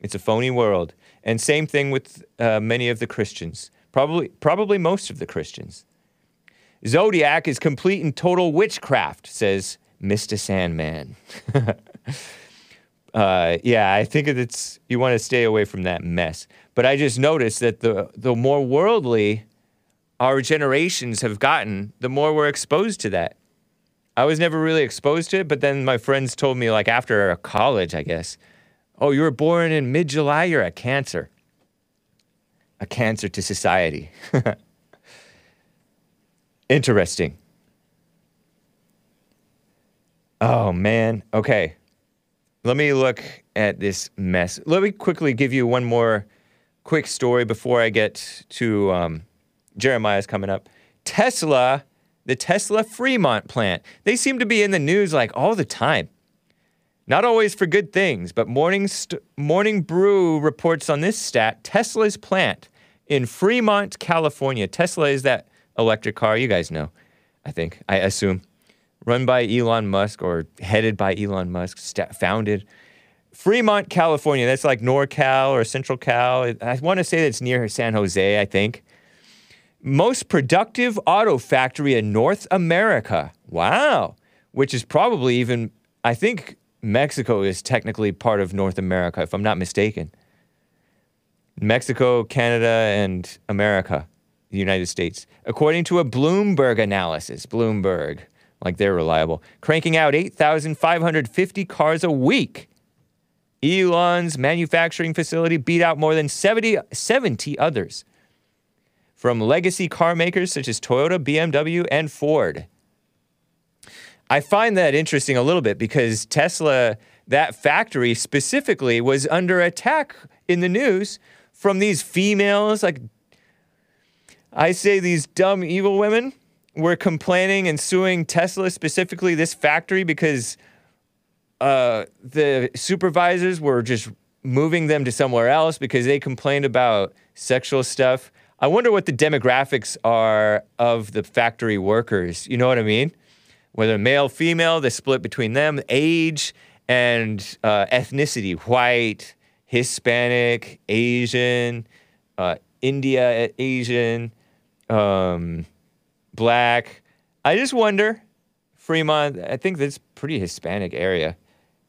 It's a phony world. And same thing with uh, many of the Christians. Probably, probably most of the Christians. Zodiac is complete and total witchcraft, says Mr. Sandman. uh, yeah, I think it's you want to stay away from that mess. But I just noticed that the the more worldly our generations have gotten, the more we're exposed to that. I was never really exposed to it, but then my friends told me, like after college, I guess, oh, you were born in mid July, you're a cancer. A cancer to society. Interesting. Oh, man. Okay. Let me look at this mess. Let me quickly give you one more quick story before I get to um, Jeremiah's coming up. Tesla, the Tesla Fremont plant, they seem to be in the news like all the time. Not always for good things, but Morning, St- Morning Brew reports on this stat Tesla's plant in Fremont, California. Tesla is that electric car you guys know, I think, I assume. Run by Elon Musk or headed by Elon Musk, sta founded. Fremont, California. That's like NorCal or Central Cal. I want to say that's near San Jose, I think. Most productive auto factory in North America. Wow. Which is probably even, I think Mexico is technically part of North America, if I'm not mistaken. Mexico, Canada, and America, the United States. According to a Bloomberg analysis, Bloomberg, like they're reliable, cranking out 8,550 cars a week. Elon's manufacturing facility beat out more than 70, 70 others from legacy car makers such as Toyota, BMW, and Ford. I find that interesting a little bit because Tesla, that factory specifically, was under attack in the news from these females. Like, I say these dumb, evil women were complaining and suing Tesla, specifically this factory, because uh, the supervisors were just moving them to somewhere else because they complained about sexual stuff. I wonder what the demographics are of the factory workers. You know what I mean? whether male, female, the split between them, age, and uh, ethnicity white, Hispanic, Asian, uh, India Asian, um, black. I just wonder, Fremont, I think that's pretty Hispanic area.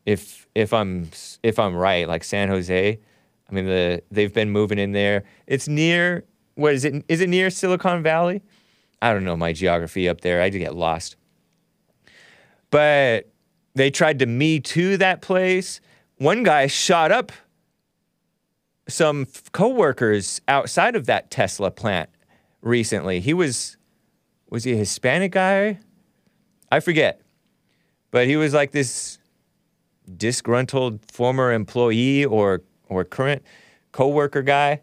If if I'm if I'm right, like San Jose, I mean the they've been moving in there. It's near what is it? Is it near Silicon Valley? I don't know my geography up there. I get lost. But they tried to me too that place. One guy shot up some coworkers outside of that Tesla plant recently. He was was he a Hispanic guy? I forget. But he was like this disgruntled former employee or or current coworker guy.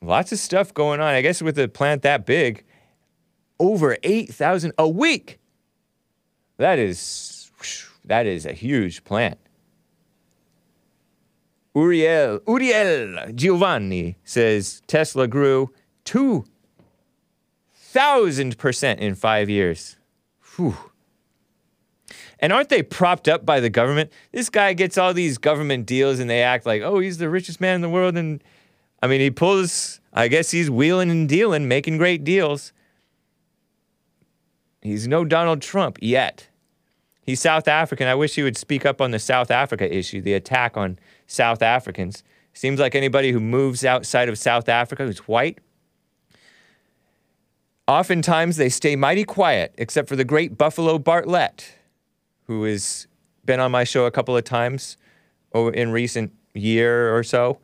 Lots of stuff going on. I guess with a plant that big, over 8,000 a week. That is that is a huge plant. Uriel, Uriel Giovanni says Tesla grew 2,000% in five years. Whew. And aren't they propped up by the government? This guy gets all these government deals and they act like, oh, he's the richest man in the world. And I mean, he pulls, I guess he's wheeling and dealing, making great deals. He's no Donald Trump yet. He's South African. I wish he would speak up on the South Africa issue, the attack on South Africans. Seems like anybody who moves outside of South Africa who's white, oftentimes they stay mighty quiet, except for the great Buffalo Bartlett, who has been on my show a couple of times in recent year or so,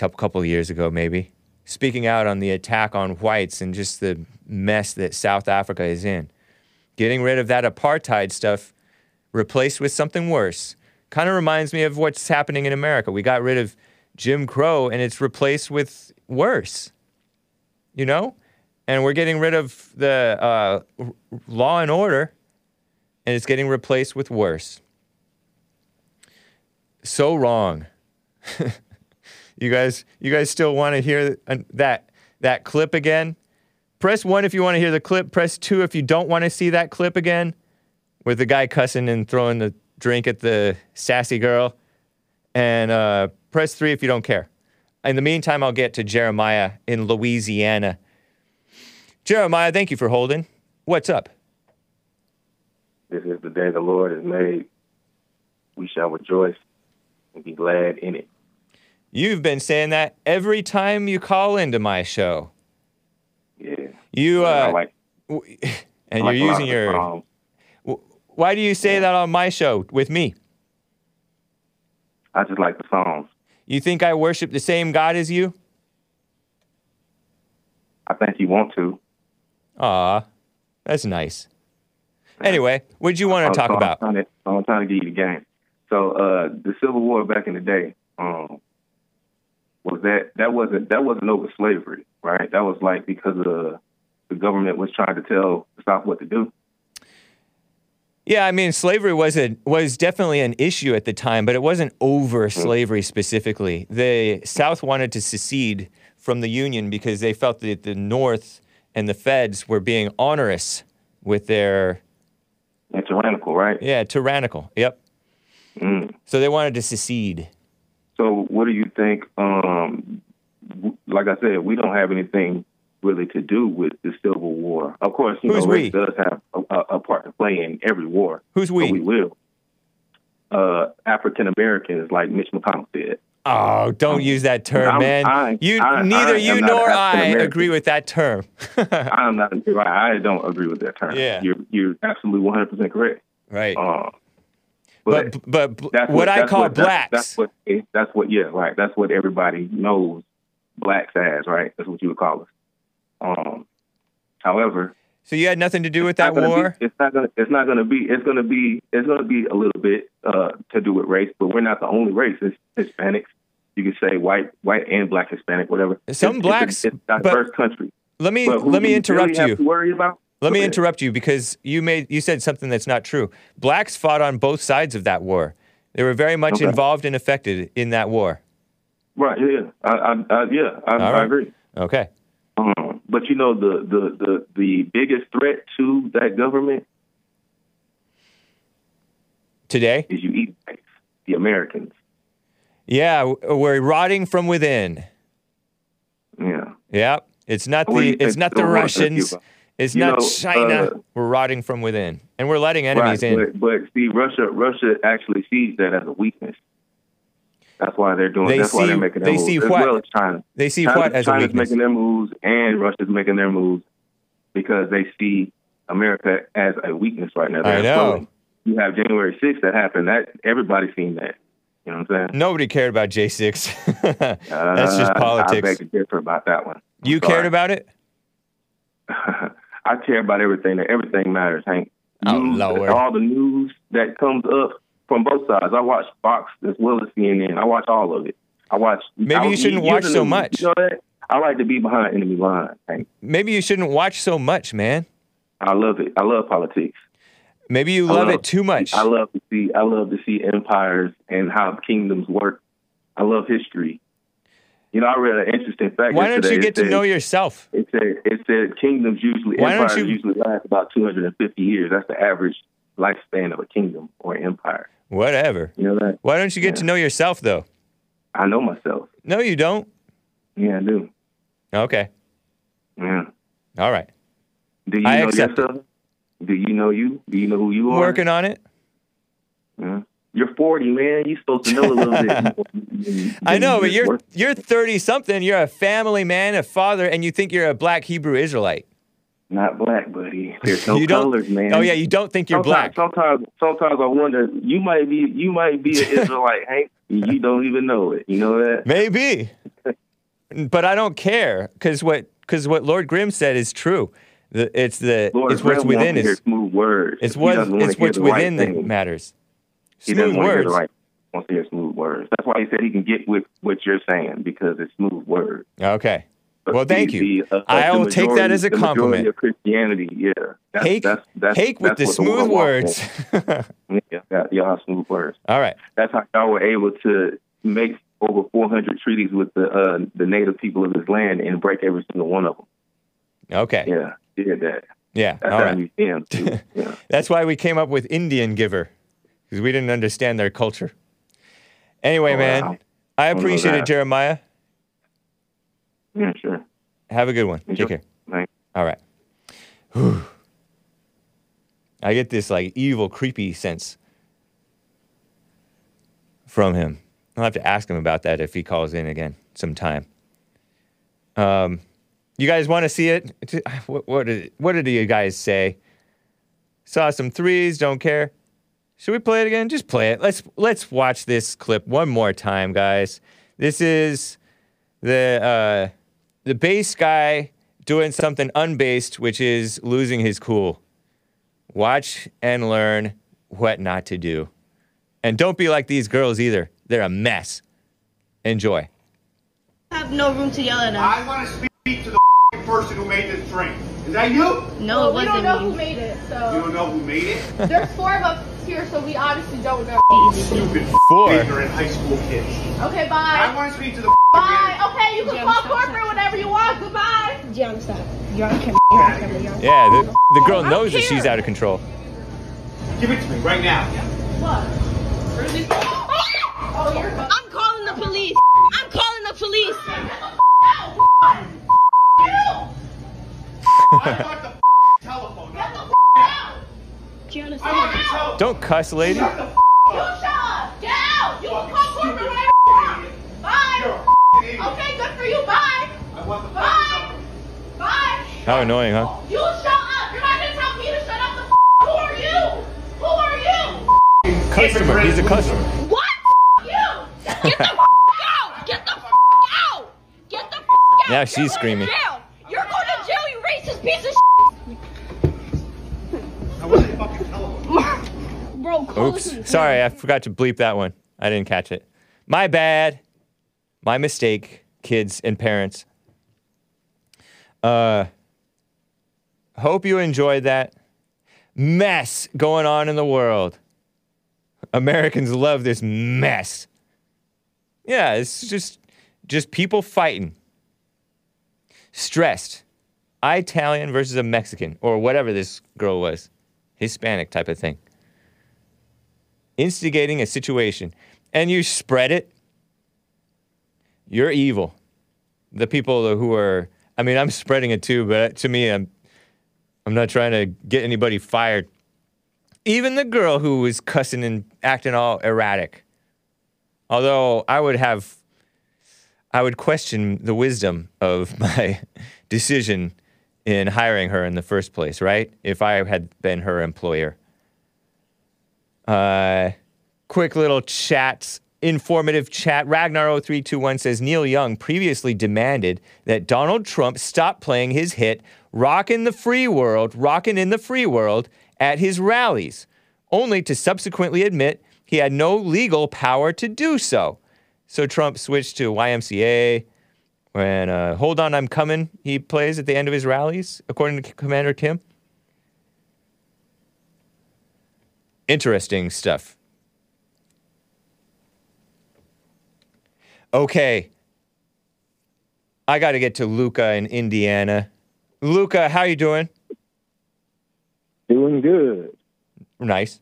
a couple of years ago maybe, speaking out on the attack on whites and just the mess that South Africa is in. Getting rid of that apartheid stuff, replaced with something worse. Kind of reminds me of what's happening in America. We got rid of Jim Crow and it's replaced with worse. You know? And we're getting rid of the uh, law and order and it's getting replaced with worse. So wrong. you guys, you guys still want to hear that that clip again? Press one if you want to hear the clip. Press two if you don't want to see that clip again, with the guy cussing and throwing the drink at the sassy girl. And uh, press three if you don't care. In the meantime, I'll get to Jeremiah in Louisiana. Jeremiah, thank you for holding. What's up? This is the day the Lord has made. We shall rejoice and be glad in it. You've been saying that every time you call into my show. Yeah. You uh, like- w- and like you're using your. Why do you say that on my show with me? I just like the songs. You think I worship the same God as you? I think you want to. Aw, that's nice. Anyway, what did you want to talk I'm about? trying to- I'm trying to give you the game. So uh, the Civil War back in the day, um, was that that wasn't that wasn't over slavery, right? That was like because uh, the government was trying to tell the South what to do. Yeah, I mean, slavery was a was definitely an issue at the time, but it wasn't over slavery specifically. The South wanted to secede from the Union because they felt that the North and the feds were being onerous with their and tyrannical, right? Yeah, tyrannical. Yep. Mm. So they wanted to secede. So what do you think? Um, like I said, we don't have anything really to do with the Civil War. Of course, you Who's know, we? race does have a, a, a part to play in every war. Who's we? But we will. Uh, African Americans, like Mitch McConnell said. Oh, don't use that term, I'm- man. I- you I- neither I you nor I agree with that term. I'm not. I don't agree with that term. Yeah. you're you're absolutely 100 percent correct. Right. Uh, But but, bl- that's what, I that's call what- that's- blacks. That's, what. That's what. Yeah, right. That's what everybody knows blacks as. Right. That's what you would call us. Um. However, so you had nothing to do with that war. Be, it's not gonna. It's not gonna be. It's gonna be. It's gonna be a little bit uh, to do with race, but we're not the only race. It's Hispanics. You could say white, white and black Hispanic, whatever. Some It's- blacks, It's a, diverse country. Let me let me interrupt really you. to worry about? Let me interrupt you because you made you said something that's not true. Blacks fought on both sides of that war. They were very much Okay. involved and affected in that war. Right. Yeah. I. I, I yeah. I, All I agree. Okay. Um, but you know the, the the the biggest threat to that government Today? Is you eat the Americans. Yeah, we're rotting from within. Yeah. Yeah, it's not the it's not the so much of Russians. It's You not know, China. uh, we're rotting from within, and we're letting enemies right, in. But, but see, Russia, Russia actually sees that as a weakness. That's why they're doing. They that's why see- they're making their they moves. see as what? well as China. They see China, what as a China's weakness? making their moves, and Russia's making their moves because they see America as a weakness right now. They're I know. slowing. You have January 6th that happened. That everybody's seen that. You know what I'm saying? Nobody cared about J6. That's just Uh, I politics. beg to differ about that one. You Sorry. cared about it? I care about everything. Everything matters, Hank. Oh, News- Lord. All the news that comes up from both sides. I watch Fox as well as CNN. I watch all of it. I watch. Maybe I- you shouldn't watch so much. You know that? I like to be behind enemy lines, Hank. Maybe you shouldn't watch so much, man. I love it. I love politics. Maybe you I love it too much. I love to see. I love to see empires and how kingdoms work. I love history. You know, I read an interesting fact. Why don't you get It to said- know yourself? It said it said kingdoms usually Why don't empires you- usually last about two hundred and fifty years. That's the average lifespan of a kingdom or empire. Whatever. You know that? Why don't you get to know yourself though? I know myself. No, you don't. Yeah, I do. Okay. Yeah. All right. Do you I know accept yourself? Do you know you? Do you know who you are? Working on it. Yeah. You're 40, man. You're supposed to know a little bit. I know, but you're you're 30 something. You're a family man, a father, and you think you're a black Hebrew Israelite. not black, buddy. There's no colors, man. Oh yeah, you don't think you're sometimes, black. Sometimes, sometimes I wonder. You might be, you might be an Israelite, Hank. You don't even know it. You know that? Maybe. but I don't care because what because what Lord Grim said is true. The, it's the Lord it's what's within is smooth words. it's what it's what's the right within that matters. He Smooth doesn't want to hear words. the right. Wants to hear smooth words. That's why he said he can get with what you're saying because it's smooth words. Okay. But Well, thank the- you. the, uh, I will take that as a compliment. Of Christianity, yeah. That's, Hake, that's, that's, Hake with that's the smooth words. yeah, y'all smooth words. All right. That's how y'all were able to make over 400 treaties with the uh, the native people of this land and break every single one of them. Okay. Yeah, did that. Yeah. That's All right. you see 'em, too. Yeah. That's why we came up with Indian giver because we didn't understand their culture. Anyway, Oh, man, wow. I appreciate it. Jeremiah. yeah, sure. Have a good one. Enjoy. Take care. Thanks. All right. Whew. I get this like evil, creepy sense from him. I'll have to ask him about that if he calls in again sometime. Um, you guys want to see it? What, what, did, what did you guys say? Saw some threes, don't care. Should we play it again? Just play it. Let's let's watch this clip one more time, guys. This is the uh, the bass guy doing something unbased, which is losing his cool. Watch and learn what not to do. And don't be like these girls either. They're a mess. Enjoy. I have no room to yell at us. I want to speak to the person who made this drink. Is that you? No, it we don't wasn't know me. who made it, So You don't know who made it? there's four of us here, so we obviously don't know. Stupid Four. ignorant high school kids. Okay, bye. I want to speak to the Bye. Okay, you can call corporate whenever you want. Goodbye. Gianna, stop. You're on camera. You're on camera. Yeah, the, the girl I don't knows that she's out of control. Give it to me right now. What? Oh, you're. I'm calling the police. I'm calling the police. Don't cuss, lady. Shut the You shut up. Get out. You can call corporate Stupid whenever you want. You're a Bye. Okay, good for you. Bye. I want the Bye. Bye. How annoying, huh? You shut up. You're not gonna tell me to shut up. The f- Who are you? Who are you? Customer. He's a customer. What? You. Get the f- out. Get the Now You're she's screaming. To jail. You're going to jail, you racist piece of I want the fucking telephone. shit. Bro, Oops. Sorry, I forgot to bleep that one. I didn't catch it. My bad. My mistake, kids and parents. Uh hope you enjoyed that mess going on in the world. Americans love this mess. Yeah, it's just just people fighting. Stressed. Italian versus a Mexican or whatever this girl was. Hispanic type of thing. instigating a situation, and you spread it, you're evil. The people who are, I mean, I'm spreading it too, but to me, I'm, I'm not trying to get anybody fired. Even the girl who was cussing and acting all erratic. Although I would have, I would question the wisdom of my decision in hiring her in the first place, right? If I had been her employer. Uh, quick little chats, informative chat. Ragnar0321 says Neil Young previously demanded that Donald Trump stop playing his hit Rockin' the Free World, Rockin' in the Free World at his rallies, only to subsequently admit he had no legal power to do so. So Trump switched to YMCA. When uh, Hold On, I'm Coming, he plays at the end of his rallies, according to Commander Kim. Interesting stuff. Okay. I got to get to Luca in Indiana. Luca, how you doing? Doing good. Nice.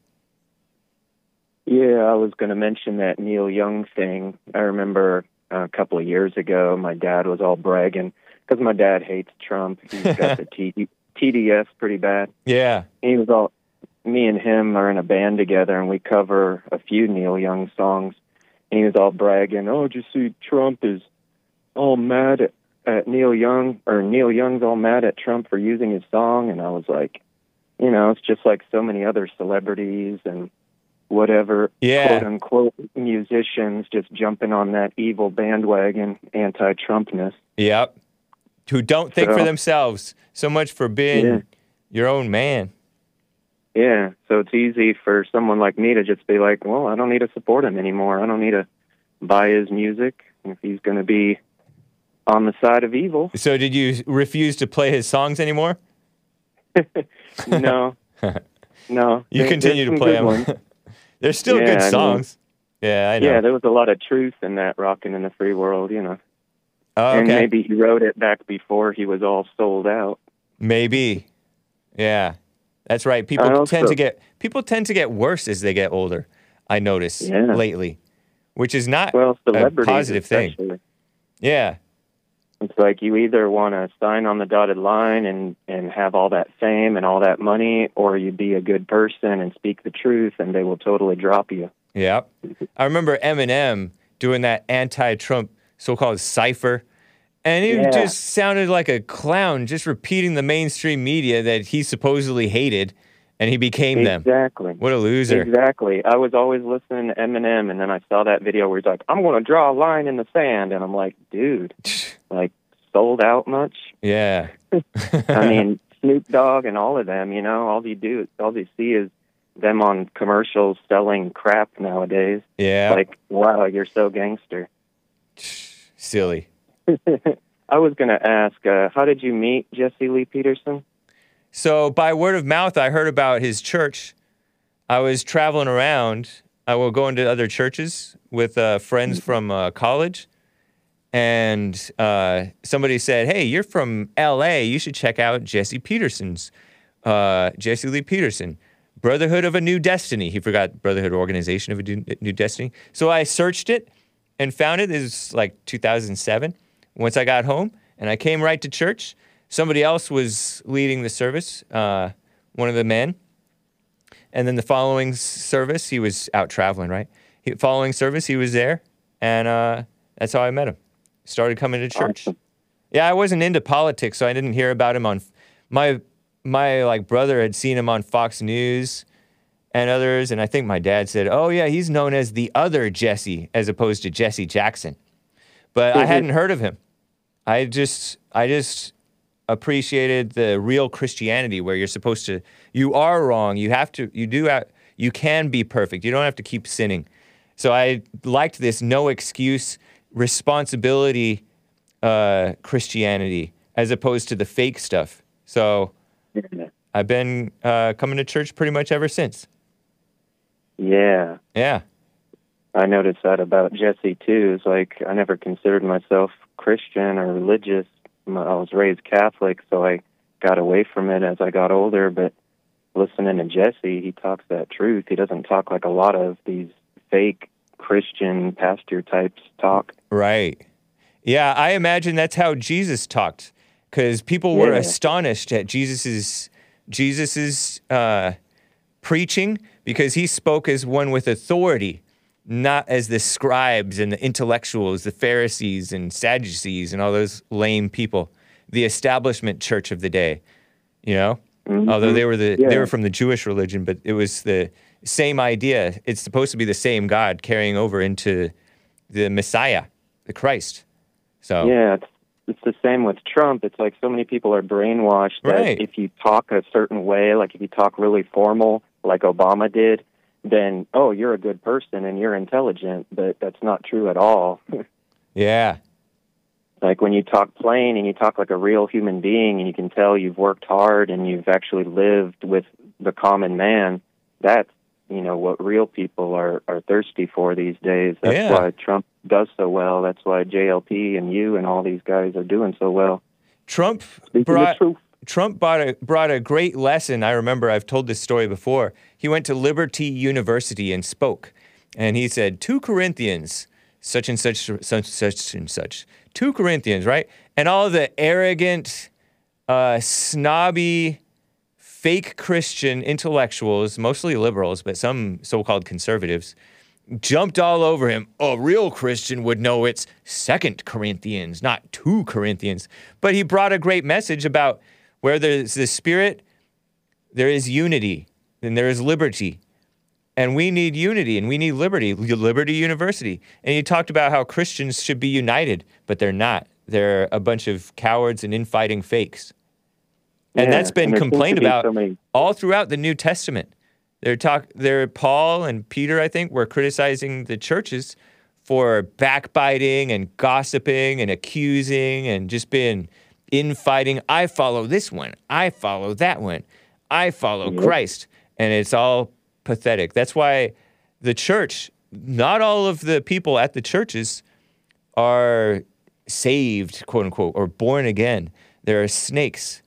Yeah, I was going to mention that Neil Young thing. I remember uh, a couple of years ago, my dad was all bragging because my dad hates Trump. He's got the TD, TDS pretty bad. Yeah. He was all, me and him are in a band together, and we cover a few Neil Young songs. And he was all bragging, "Oh, did you see Trump is all mad at, at Neil Young, or Neil Young's all mad at Trump for using his song?" And I was like, you know, it's just like so many other celebrities and whatever Yeah. quote unquote musicians just jumping on that evil bandwagon anti-Trumpness. Yep. Who don't think for themselves. So much for being Yeah. your own man. Yeah, so it's easy for someone like me to just be like, well, I don't need to support him anymore. I don't need to buy his music if he's going to be on the side of evil. So did you refuse to play his songs anymore? No, no. You There- continue to play them. They're still Yeah, good I mean- songs. yeah, I know. Yeah, there was a lot of truth in that "Rockin' in the Free World," you know. oh, And maybe he wrote it back before he was all sold out. Maybe. Yeah. That's right. People I tend to get people tend to get worse as they get older. I notice Yeah. lately, which is not Well, a positive thing. especially. Yeah. It's like you either want to sign on the dotted line and and have all that fame and all that money, or you be a good person and speak the truth, and they will totally drop you. Yep. I remember Eminem doing that anti-Trump so-called cipher, and he Yeah. just sounded like a clown, just repeating the mainstream media that he supposedly hated, and he became them. Exactly. What a loser. Exactly. I was always listening to Eminem, and then I saw that video where he's like, "I'm going to draw a line in the sand," and I'm like, "Dude, like sold out much?" Yeah. I mean, Snoop Dogg and all of them. You know, all you do, all you see is them on commercials selling crap nowadays. Yeah. Like, wow, you're so gangster. Silly. I was going to ask, uh, how did you meet Jesse Lee Peterson? So by word of mouth, I heard about his church. I was traveling around. I will go into other churches with uh, friends from uh, college, and uh, somebody said, "Hey, you're from L.A. You should check out Jesse Peterson's uh, Jesse Lee Peterson, Brotherhood of a New Destiny." He forgot Brotherhood Organization of a New New Destiny. So I searched it and found it. It was like 2007. Once I got home, and I came right to church. Somebody else was leading the service, uh, one of the men. And then the following service, he was out traveling, right? He, following service, he was there, and uh, that's how I met him. Started coming to church. Yeah, I wasn't into politics, so I didn't hear about him on my my like brother had seen him on Fox News and others, and I think my dad said, "Oh yeah, he's known as the other Jesse as opposed to Jesse Jackson." But I Mhm. hadn't heard of him. I just I just appreciated the real Christianity where you're supposed to you are wrong. You have to you do have, you can be perfect. You don't have to keep sinning. So I liked this no excuse responsibility uh, Christianity as opposed to the fake stuff. So I've been uh, coming to church pretty much ever since. Yeah. Yeah. I noticed that about Jesse too. It's like I never considered myself Christian or religious. I was raised Catholic, so I got away from it as I got older. But listening to Jesse, he talks that truth. He doesn't talk like a lot of these fake Christian pastor types talk. Right. Yeah, I imagine that's how Jesus talked, because people were Yeah. astonished at Jesus's Jesus's uh, preaching because he spoke as one with authority, not as the scribes and the intellectuals, the Pharisees and Sadducees and all those lame people, the establishment church of the day. You know, mm-hmm. although they were the they were from the Jewish religion, but it was the same idea. It's supposed to be the same God carrying over into the Messiah, the Christ. So Yeah, it's, it's the same with Trump. It's like so many people are brainwashed that Right. if you talk a certain way, like if you talk really formal, like Obama did, then oh, you're a good person and you're intelligent. But that's not true at all. yeah, like when you talk plain and you talk like a real human being and you can tell you've worked hard and you've actually lived with the common man that's you know what real people are are thirsty for these days that's Yeah. why trump does so well that's why jlp and you and all these guys are doing so well Trump the brought truth. Trump brought a, brought a great lesson. I remember I've told this story before. He went to Liberty University and spoke, and he said, "Two Corinthians, such and such, such, such and such. Two Corinthians, right?" And all the arrogant, uh, snobby, fake Christian intellectuals, mostly liberals, but some so-called conservatives, jumped all over him. A real Christian would know it's Second Corinthians, not two Corinthians. But he brought a great message about where there's the Spirit, there is unity, and there is liberty. And we need unity and we need liberty, Liberty University. And he talked about how Christians should be united, but they're not. They're a bunch of cowards and infighting fakes. And Yeah, that's been and complained be about so all throughout the New Testament. They're talk they're Paul and Peter, I think, were criticizing the churches for backbiting and gossiping and accusing and just being infighting. I follow this one. I follow that one. I follow Yep. Christ. And it's all pathetic. That's why the church, not all of the people at the churches are saved, quote unquote, or born again. There are snakes,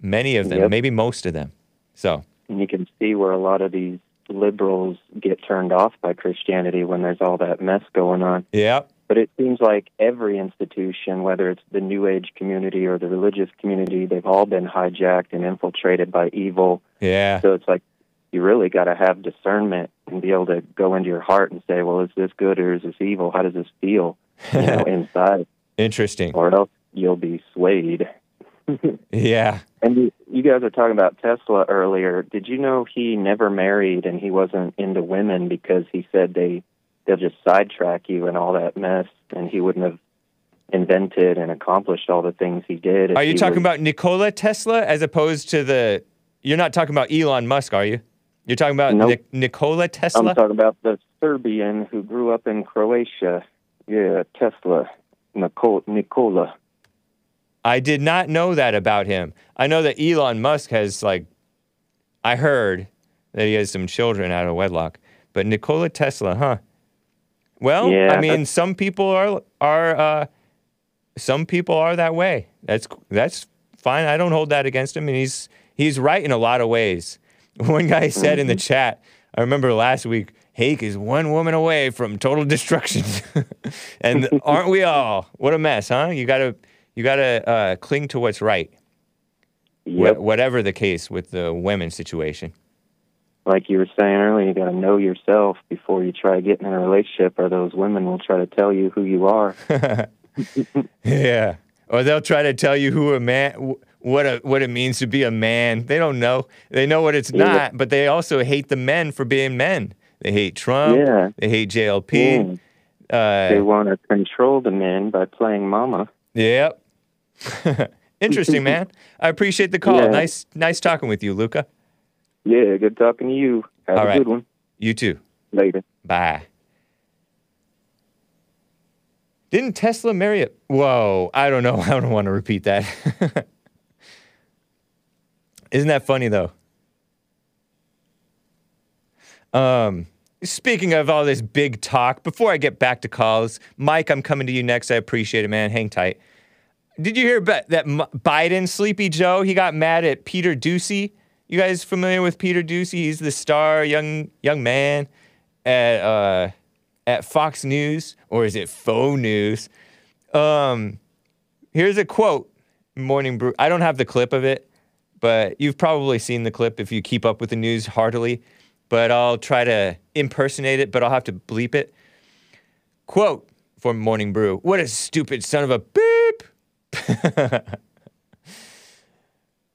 many of them, Yep. maybe most of them. So, and you can see where a lot of these liberals get turned off by christianity when there's all that mess going on yeah. But it seems like every institution, whether it's the New Age community or the religious community, they've all been hijacked and infiltrated by evil. Yeah. So it's like you really got to have discernment and be able to go into your heart and say, well, is this good or is this evil? How does this feel you know, inside? Interesting. Or else you'll be swayed. Yeah. And you, you guys are talking about Tesla earlier. Did you know he never married and he wasn't into women because he said they they'll just sidetrack you and all that mess, and he wouldn't have invented and accomplished all the things he did. Are you talking was- about Nikola Tesla as opposed to the? You're not talking about Elon Musk, are you? You're talking about Nope. Nik- Nikola Tesla. I'm talking about the Serbian who grew up in Croatia. Yeah, Tesla, Nikola. I did not know that about him. I know that Elon Musk has like, I heard that he has some children out of wedlock, but Nikola Tesla, huh? Well, Yeah, I mean, some people are are uh, some people are that way. That's that's fine. I don't hold that against him, and he's he's right in a lot of ways. One guy said in the chat, I remember last week, Hake is one woman away from total destruction, and aren't we all? What a mess, huh? You gotta you gotta uh, cling to what's right, Yep. whatever the case with the women situation. Like you were saying earlier, you got to know yourself before you try getting in a relationship, or those women will try to tell you who you are. Yeah. Or they'll try to tell you who a man, what a, what it means to be a man. They don't know. They know what it's Yeah. not, but they also hate the men for being men. They hate Trump. Yeah. They hate JLP. Mm. Uh, they want to control the men by playing mama. Yep. Interesting, man. I appreciate the call. Yeah. Nice, nice talking with you, Luca. Yeah, good talking to you. Have All a right. good one. You too. Later. Bye. Didn't Tesla marry it? Whoa, I don't know. I don't want to repeat that. Isn't that funny though? Um, speaking of all this big talk, before I get back to calls, Mike, I'm coming to you next. I appreciate it, man. Hang tight. Did you hear about that M- Biden, Sleepy Joe? He got mad at Peter Doocy. You guys familiar with Peter Doocy? He's the star young young man at uh, at Fox News, or is it Faux News? Um, here's a quote. Morning Brew. I don't have the clip of it, but you've probably seen the clip if you keep up with the news heartily. But I'll try to impersonate it, but I'll have to bleep it. Quote from Morning Brew What a stupid son of a beep.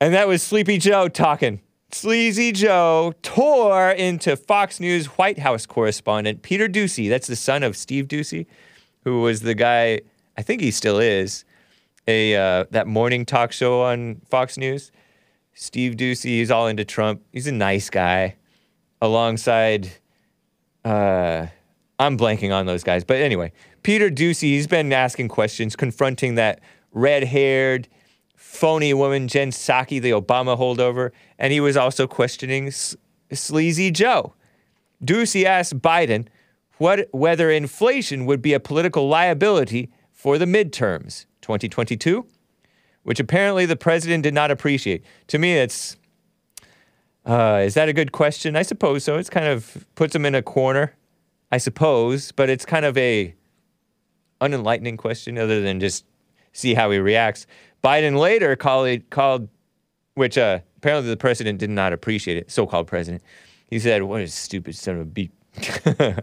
and that was Sleepy Joe talking. Sleazy Joe tore into Fox News White House correspondent Peter Doocy. That's the son of Steve Doocy, who was the guy, I think he still is, a uh, that morning talk show on Fox News. Steve Doocy, he's all into Trump. He's a nice guy. Alongside, uh, I'm blanking on those guys. But anyway, Peter Doocy, he's been asking questions, confronting that red haired, phony woman, Jen Psaki, the Obama holdover. And he was also questioning S- Sleazy Joe. Doocy asked Biden what, whether inflation would be a political liability for the midterms 2022, which apparently the president did not appreciate. To me, it's uh, is that a good question? I suppose so. It's kind of puts him in a corner, I suppose, but it's kind of a unenlightening question other than just see how he reacts. Biden later called, called which uh, apparently the president did not appreciate it, so-called president. He said, "What a stupid son of a beat,"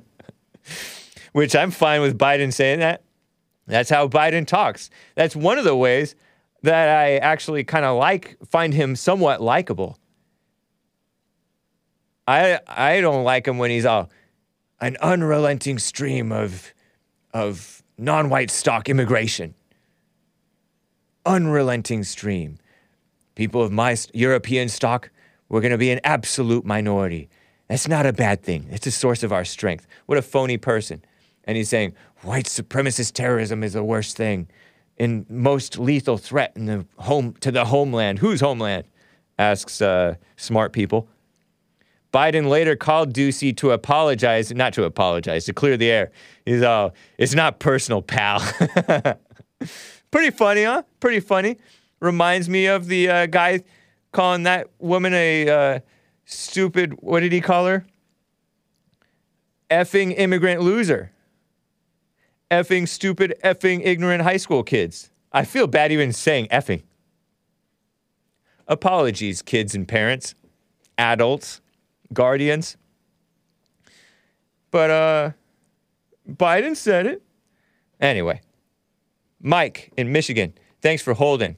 which I'm fine with Biden saying that. That's how Biden talks. That's one of the ways that I actually kind of like, find him somewhat likable. I I don't like him when he's all an unrelenting stream of of non-white stock immigration. Unrelenting stream. People of my European stock, we're going to be an absolute minority. That's not a bad thing. It's a source of our strength. What a phony person. And he's saying white supremacist terrorism is the worst thing and most lethal threat in the home to the homeland. Whose homeland? Asks uh, smart people. Biden later called Doocy to apologize, not to apologize, to clear the air. He's all, it's not personal, pal. Pretty funny, huh? Pretty funny. Reminds me of the uh, guy calling that woman a uh, stupid, what did he call her? Effing immigrant loser. Effing stupid, effing ignorant high school kids. I feel bad even saying effing. Apologies, kids and parents, adults guardians. But uh Biden said it. Anyway, Mike in Michigan, thanks for holding.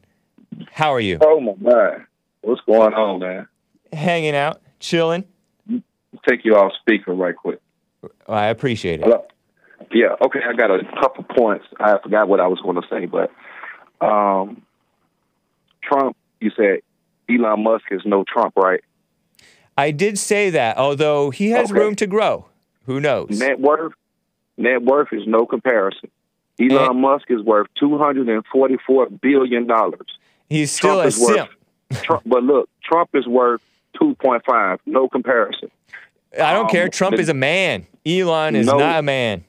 How are you? Oh my God. What's going on, man? Hanging out, chilling. Take you off speaker right quick. I appreciate it. Hello? Yeah, okay, I got a couple points. I forgot what I was going to say, but um, Trump, you said Elon Musk is no Trump, right? I did say that, although he has Okay. room to grow. Who knows? Net worth, net worth is no comparison. Elon Musk is worth two hundred and forty-four billion dollars. He's still a is worth, simp. Trump, but look, Trump is worth two point five. No comparison. I don't Um, care. Trump the- is a man. Elon is No. not a man.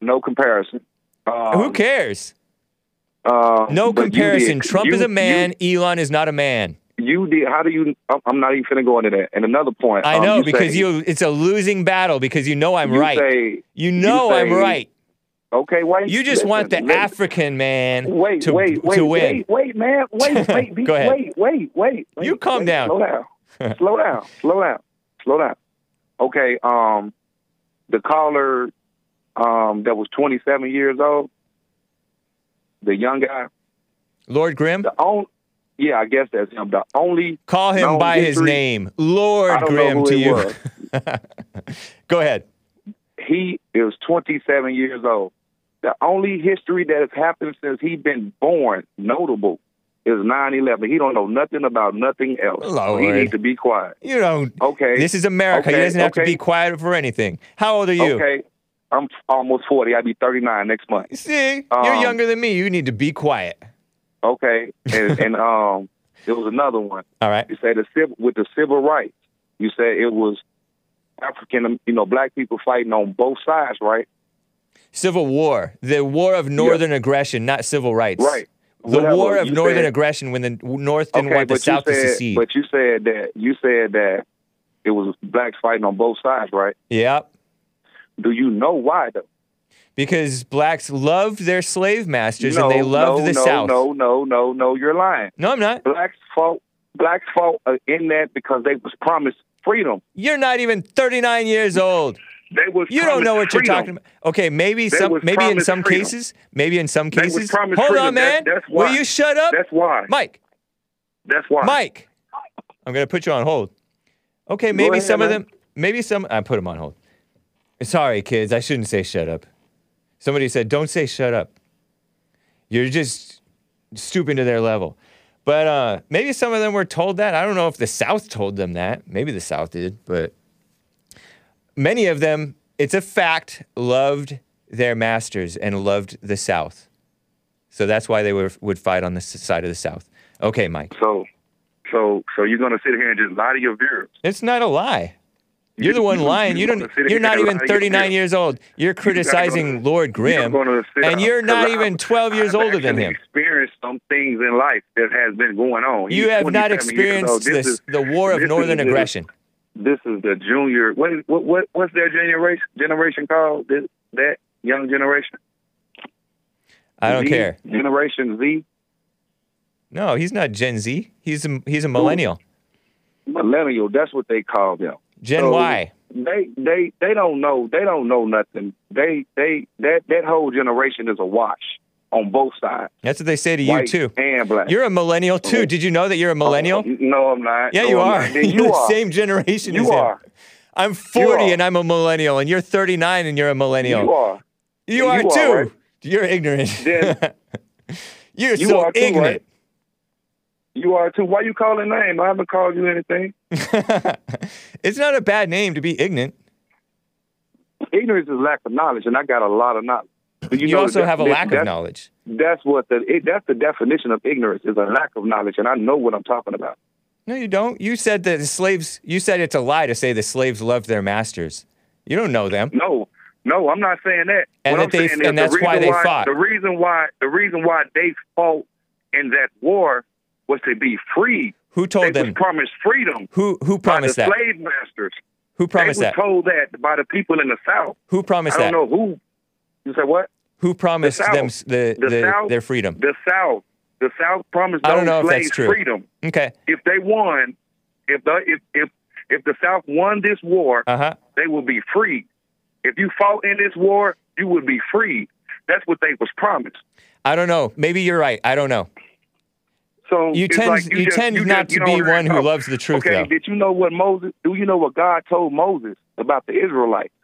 No comparison. Um, Who cares? Um, No comparison. Trump you- is a man. Elon is not a man. You, you did. How do you? I'm- not even finna go into that. And another point. I um, know you because say- you it's a losing battle because you know I'm you right. say- you know I'm right. Okay, wait. You just listen, want the listen. African man Wait, to, wait, wait, to win. wait, wait, man, wait, wait, be, Go ahead. wait, wait, wait, wait. You calm wait, down. Slow down. slow down. Slow down. Slow down. Okay. Um, the caller, um, that was 27 years old, the young guy. Lord Grim. The on, yeah, I guess that's him. The only Call him by his name, Lord Grim to you. Go ahead. he is 27 years old. The only history that has happened since he's been born, notable, is 9/11. He don't know nothing about nothing else. So he needs to be quiet. You don't. Okay. This is America. he doesn't have to be quiet for anything. How old are you? Okay. I'm almost 40. I'll be 39 next month. See, you're Um, younger than me. You need to be quiet. Okay. And, and um, there was another one. All right. You say the civil with the civil rights. You said it was African, you know, black people fighting on both sides, right? Civil War, the war of northern aggression, not civil rights. Right. The Whatever, war of you northern said- aggression when the North didn't okay, want the South to secede. but you said that you said that it was blacks fighting on both sides, right? Yep. Do you know why though? Because blacks loved their slave masters no, and they loved no, the no, South. No, no, no, no, you're lying. No, I'm not. Blacks fought. Blacks fought in that because they was promised freedom. You're not even 39 years old. You don't know what promised you're talking about. Okay, maybe They some maybe in some freedom. cases, maybe in some cases. Hold freedom. on, man. That- Will you shut up? That's why. Mike. That's why. Mike. I'm going to put you on hold. Okay, maybe ahead, some of them maybe some I put them on hold. Sorry, kids, I shouldn't say shut up. Somebody said don't say shut up. You're just stooping to their level. But uh, maybe some of them were told that. I don't know if the South told them that. Maybe the South did, but many of them, it's a fact, loved their masters and loved the South. So that's why they were, would fight on the side of the South. Okay, Mike. So, so, so you're gonna sit here and just lie to your viewers? It's not a lie. You're the one lying. you don't. You're not even lie to your 39 years old. You're criticizing Lord Grim, and you're not even 12 years older than him. Experienced some things in life that has been going on. You have not experienced. This this, is- the war of northern aggression. This is the junior. What what what what's their generation generation called? This, that young generation. I don't Z? care. Generation Z, No, he's not Gen Z. He's a, he's a millennial. millennial. That's what they call them. Gen So, Y. They they they don't know. They don't know nothing. They they that that whole generation is a wash on both sides. That's what they say to you white too. and black. You're a millennial too. Mm-hmm. Did you know that you're a oh, millennial? No, I'm not. Yeah, No, you I'm are. you the are. same generation You as him. are. I'm 40 and I'm a millennial, and you're 39 and you're a millennial. You are. You You are are, too. right? You're ignorant. Then you're you so are too, ignorant. right? You are too. Why you calling name? I haven't called you anything. It's not a bad name to be ignorant. Ignorance is lack of knowledge, and I got a lot of knowledge. Do You, know also have a lack of knowledge. That's what the it, that's the definition of ignorance is a lack of knowledge, and I know what I'm talking about. No, you don't. You said that the slaves. You said it's a lie to say the slaves loved their masters. You don't know them. No, no, I'm not saying that. And that they- saying and that's the why they fought. The reason why the reason why they fought in that war was to be free. Who told they them? was promised freedom. Who who promised that? slave masters. Who promised they that? told that by the people in the South. Who promised that? I don't that? know who. You said what? Who promised South. them the, The the, South. their freedom? The South. The South promised I don't know if that's true. freedom. Okay. If they won, if the if if if the South won this war, Uh huh. they will be free. If you fought in this war, you would be free. That's what they was promised. I don't know. Maybe you're right. I don't know. So You tend like you, just- tend you not just- you to be one who loves the truth, Okay, though. did you know what Moses? Do you know what God told Moses about the Israelites?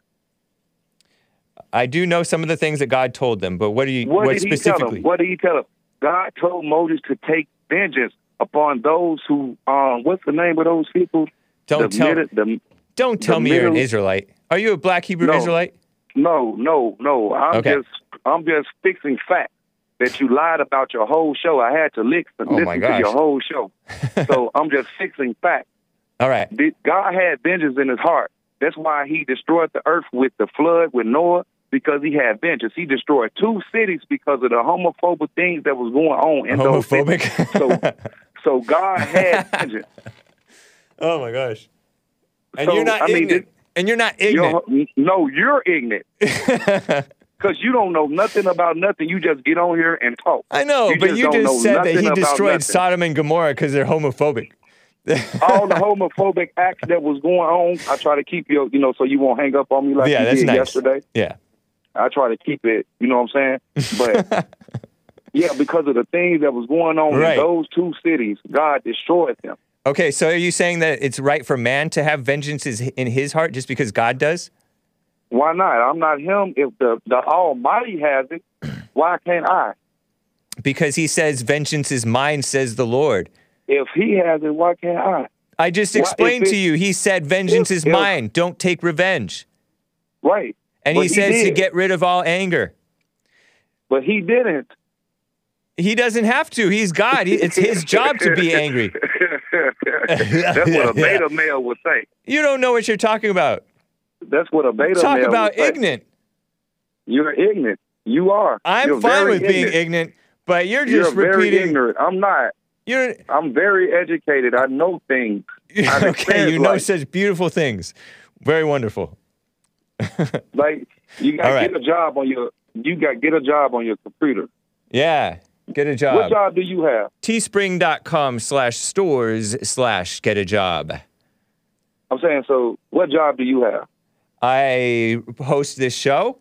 I do know some of the things that God told them, but what do you? What, What, did he tell them? What did he tell them? God told Moses to take vengeance upon those who, um, what's the name of those people? Don't the tell- middle- the, Don't tell me you're an Israelite. Are you a black Hebrew No. Israelite? No, no, no. I'm Okay. just, I'm just fixing facts that you lied about your whole show. I had to li- Oh, listen to your whole show. so I'm just fixing facts. All right. God had vengeance in his heart. That's why he destroyed the earth with the flood with Noah because he had vengeance. He destroyed two cities because of the homophobic things that was going on in those cities. So, so God had vengeance. oh my gosh. And So, you're not I mean, ignorant. and you're not ignorant. You're- no, you're ignorant. Because you don't know nothing about nothing. You just get on here and talk. I know, but you don't know just said that he destroyed nothing. Sodom and Gomorrah because they're homophobic. All the homophobic acts that was going on, I try to keep you, you know, so you won't hang up on me like yeah, you that's did nice. yesterday. Yeah. I try to keep it, you know what I'm saying? But yeah, because of the things that was going on Right. in those two cities, God destroyed them. Okay, so are you saying that it's right for man to have vengeance is- in his heart just because God does? Why not? I'm not him. If the the Almighty has it, why can't I? Because he says, Vengeance is mine, says the Lord. If he has it, why can't I? I just Why- explained to it- you. He said, Vengeance if- is if- mine. Don't take revenge. Right. And But he he says to get rid of all anger. But he didn't. He doesn't have to. He's God. It's his job to be angry. That's what a beta male would say. You don't know what you're talking about. That's what a beta Talk male about would say. ignorant. You're ignorant. You are. I'm You're fine very with being ignorant, But you're You're just very repeating. ignorant. I'm not. You're I'm very educated. I know things. I okay. You know life. such beautiful things. Very wonderful. like you got to right. get a job on your. You got get a job on your computer. Yeah. Get a job. What job do you have? Teespring.com slash stores slash get a job. I'm saying. So, what job do you have? I host this show,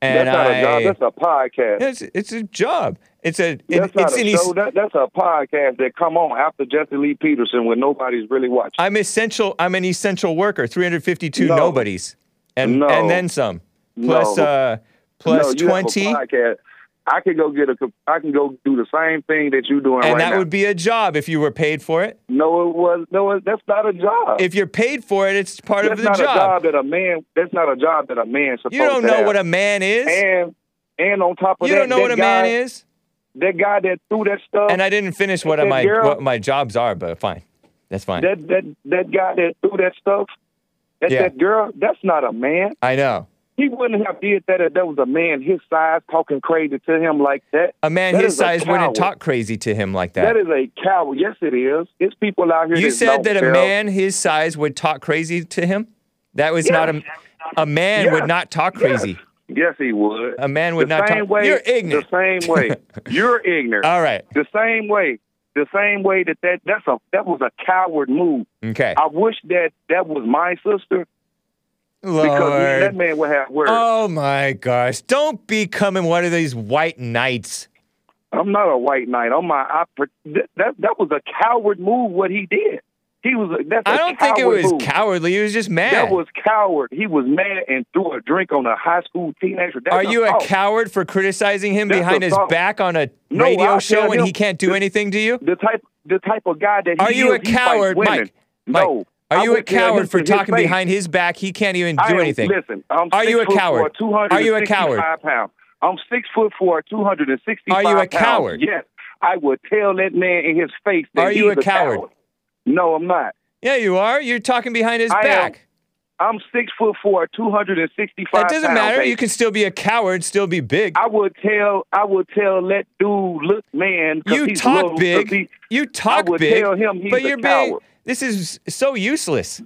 and that's not I. a job. That's a podcast. it's, it's a job. It's a. it- That's not it's a show. es- That, that's a podcast that come on after Jesse Lee Peterson when nobody's really watching. I'm essential. I'm an essential worker. 352 No. nobodies, and No. and then some. Plus, No. uh, plus a 20. I can go get a. I can go do the same thing that you're doing and right that now. would be a job if you were paid for it. no, it was no. it- That's not a job. If you're paid for it, it's part that's of the not job. a job that a man. That's not a job that a man supposed You don't know have. what a man is. And and on top of you that, you don't know what a guy, man is. That guy that threw that stuff. And I didn't finish what my girl- what my jobs are, but fine, that's fine. That that that guy that threw that stuff. That Yeah. that girl. That's not a man. I know. He wouldn't have did that if there was a man his size talking crazy to him like that. A man That his size wouldn't talk crazy to him like That that. is a coward. Yes, it is. It's people out here. you said that a man his size would talk crazy to him. That was not a a man would not talk Yes. crazy. Yes, he would. A man would the not same talk. way. You're ignorant. The same way. You're ignorant. All right. The same way. The same way that, that that's a that was a coward move. Okay. I wish that that was my sister because that man would have words. Oh my gosh! Don't be coming one of these white knights. I'm not a white knight. I'm my. I, that that was a coward move. What he did. He was. A, that's I don't think it was move. cowardly. He was just mad. That was coward. He was mad and threw a drink on a high school teenager. That's Are you a coward for criticizing him That's behind his assault. back on a No, radio show when him he can't do the- anything to you? The type, the type of guy that Are you is, a coward, women. Mike? No. Are you a would tell him coward for his talking face. behind his back? He can't even do am- anything. Listen, I'm Are six you a coward? Are you a coward? 265 Pounds. I'm six foot four, 265 Are you a pounds. coward? Yes. I would tell that man in his face that Are you a coward? No, I'm not. Yeah, you are. You're talking behind his I am. back. I'm six foot four, 265 That doesn't matter. baby. You can still be a coward, still be big. I would tell, I would tell that dude, look, man, You talk little, big. he- You talk big. tell him he's but you're coward. being. This is so useless.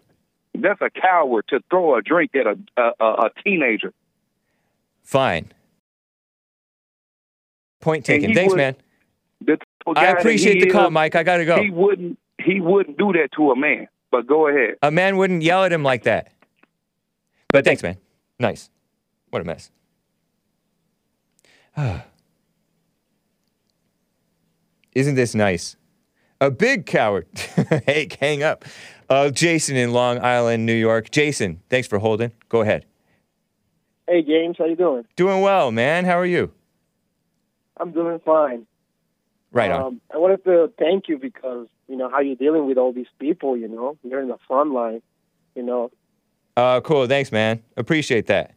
That's a coward to throw a drink at a a, a, teenager. Fine. Point taken. Thanks, man. I appreciate the call, Mike. I gotta go. He wouldn't. He wouldn't do that to a man. But go ahead. A man wouldn't yell at him like that. But thanks, man. Nice. What a mess. Isn't this nice? A big coward. hey, hang up. Uh, Jason in Long Island, New York. Jason, thanks for holding. Go ahead. Hey James, how you doing? Doing well, man. How are you? I'm doing fine. Right on. Um, I wanted to thank you because you know how you're dealing with all these people. You know, you're in the front line. You know, Uh, cool. Thanks, man. Appreciate that.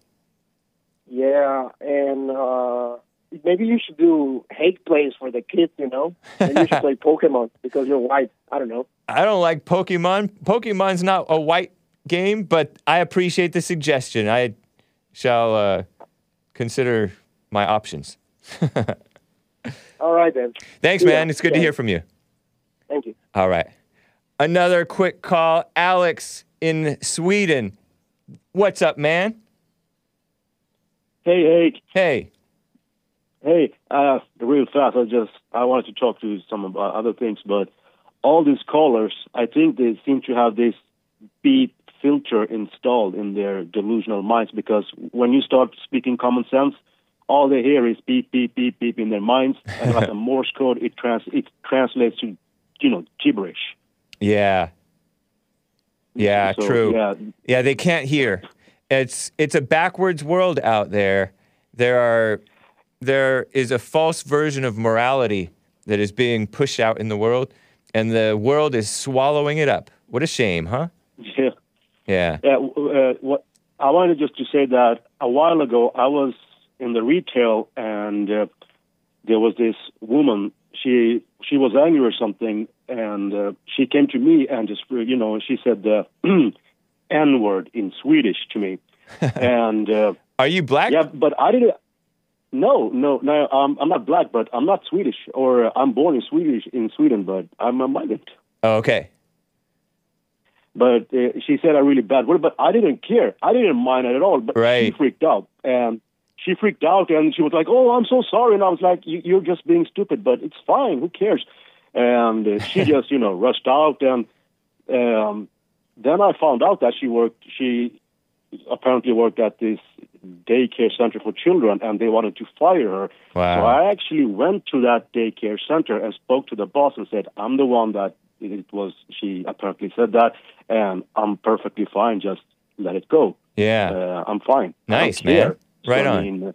yeah, and uh, maybe you should do hate plays for the kids. You know, maybe you should play Pokemon because you're white. I don't know. I don't like Pokemon. Pokemon's not a white game, but I appreciate the suggestion. I shall uh, consider my options. All right then. Thanks, Yeah, man. It's good to hear from you. Thank you. All right. Another quick call. Alex in Sweden. What's up, man? Hey, hey, Hey. hey! Uh, real fast, I just I wanted to talk to you some about other things, but all these callers, I think they seem to have this beep filter installed in their delusional minds because when you start speaking common sense, all they hear is beep, beep, beep, beep in their minds, and like a Morse code, it trans it translates to you know gibberish. Yeah. Yeah, So, true. yeah. Yeah, they can't hear. It's it's a backwards world out there. There are there is a false version of morality that is being pushed out in the world and the world is swallowing it up. What a shame, huh? Yeah. Yeah. Yeah, uh, what I wanted just to say that a while ago I was in the retail and uh, there was this woman. She she was angry or something, and uh, she came to me and just you know she said the N word in Swedish to me. and uh, are you black? Yeah, but I didn't. No, no, no. Um, I'm not black, but I'm not Swedish, or uh, I'm born in Swedish in Sweden, but I'm a migrant. Oh, okay. But uh, she said a really bad word, but I didn't care. I didn't mind it at all. But Right. she freaked out, and she freaked out, and she was like, "Oh, I'm so sorry." And I was like, you, "You're just being stupid, but it's fine. Who cares?" And uh, she just, you know, rushed out, and um, then I found out that she worked. She apparently worked at this daycare center for children, and they wanted to fire her. Wow. So I actually went to that daycare center and spoke to the boss and said, "I'm the one that it was." She apparently said that, and I'm perfectly fine. Just let it go. Yeah. Uh, I'm fine. Nice, man. care. Right So, I on. mean, uh,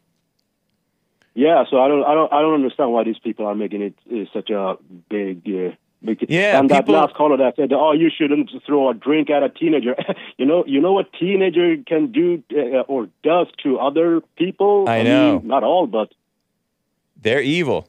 yeah, so I don't, I don't, I don't understand why these people are making it uh, such a big, uh, big. Yeah, and people- that last caller that said, "Oh, you shouldn't throw a drink at a teenager." you know, you know what teenager can do uh, or does to other people. I mean, know. not all, but They're evil.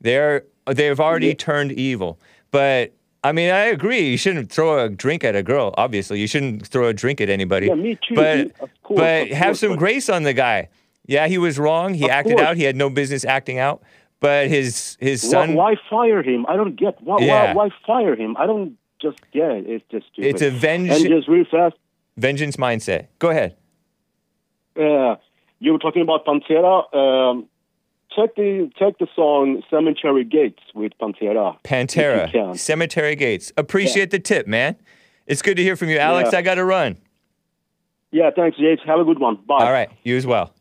They're they've already turned evil. But I mean, I agree. You shouldn't throw a drink at a girl. Obviously, you shouldn't throw a drink at anybody. Yeah, me too. But course, but have course, some but- grace on the guy. Yeah, he was wrong. He Of acted course. out. He had no business acting out. But his his why, son. why fire him? I don't get why, Yeah. why, why fire him. I don't just yeah, it's just stupid. It's a venge- And just real fast, vengeance mindset. Go ahead. uh, you were talking about Pantera. Um, check the check the song "Cemetery Gates" with Pantera. Pantera. Cemetery Gates. Appreciate the tip, man. It's good to hear from you, Alex. Yeah. I got to run. Yeah, thanks, Yates. Have a good one. Bye. All right, you as well.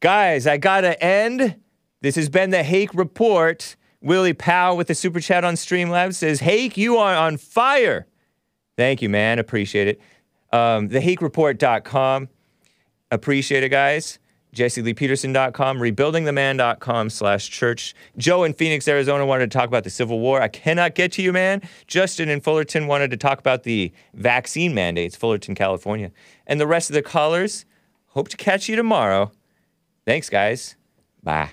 Guys, I got to end. This has been the Hake Report. Willie Powell with the super chat on Streamlabs says, Hake, you are on fire. Thank you, man. Appreciate it. Um, thehakereport.com. Appreciate it, guys. JesseLeePeterson.com, rebuildingtheman.com slash church. Joe in Phoenix, Arizona wanted to talk about the Civil War. I cannot get to you, man. Justin in Fullerton wanted to talk about the vaccine mandates, Fullerton, California. And the rest of the callers, hope to catch you tomorrow. Thanks, guys. Bye.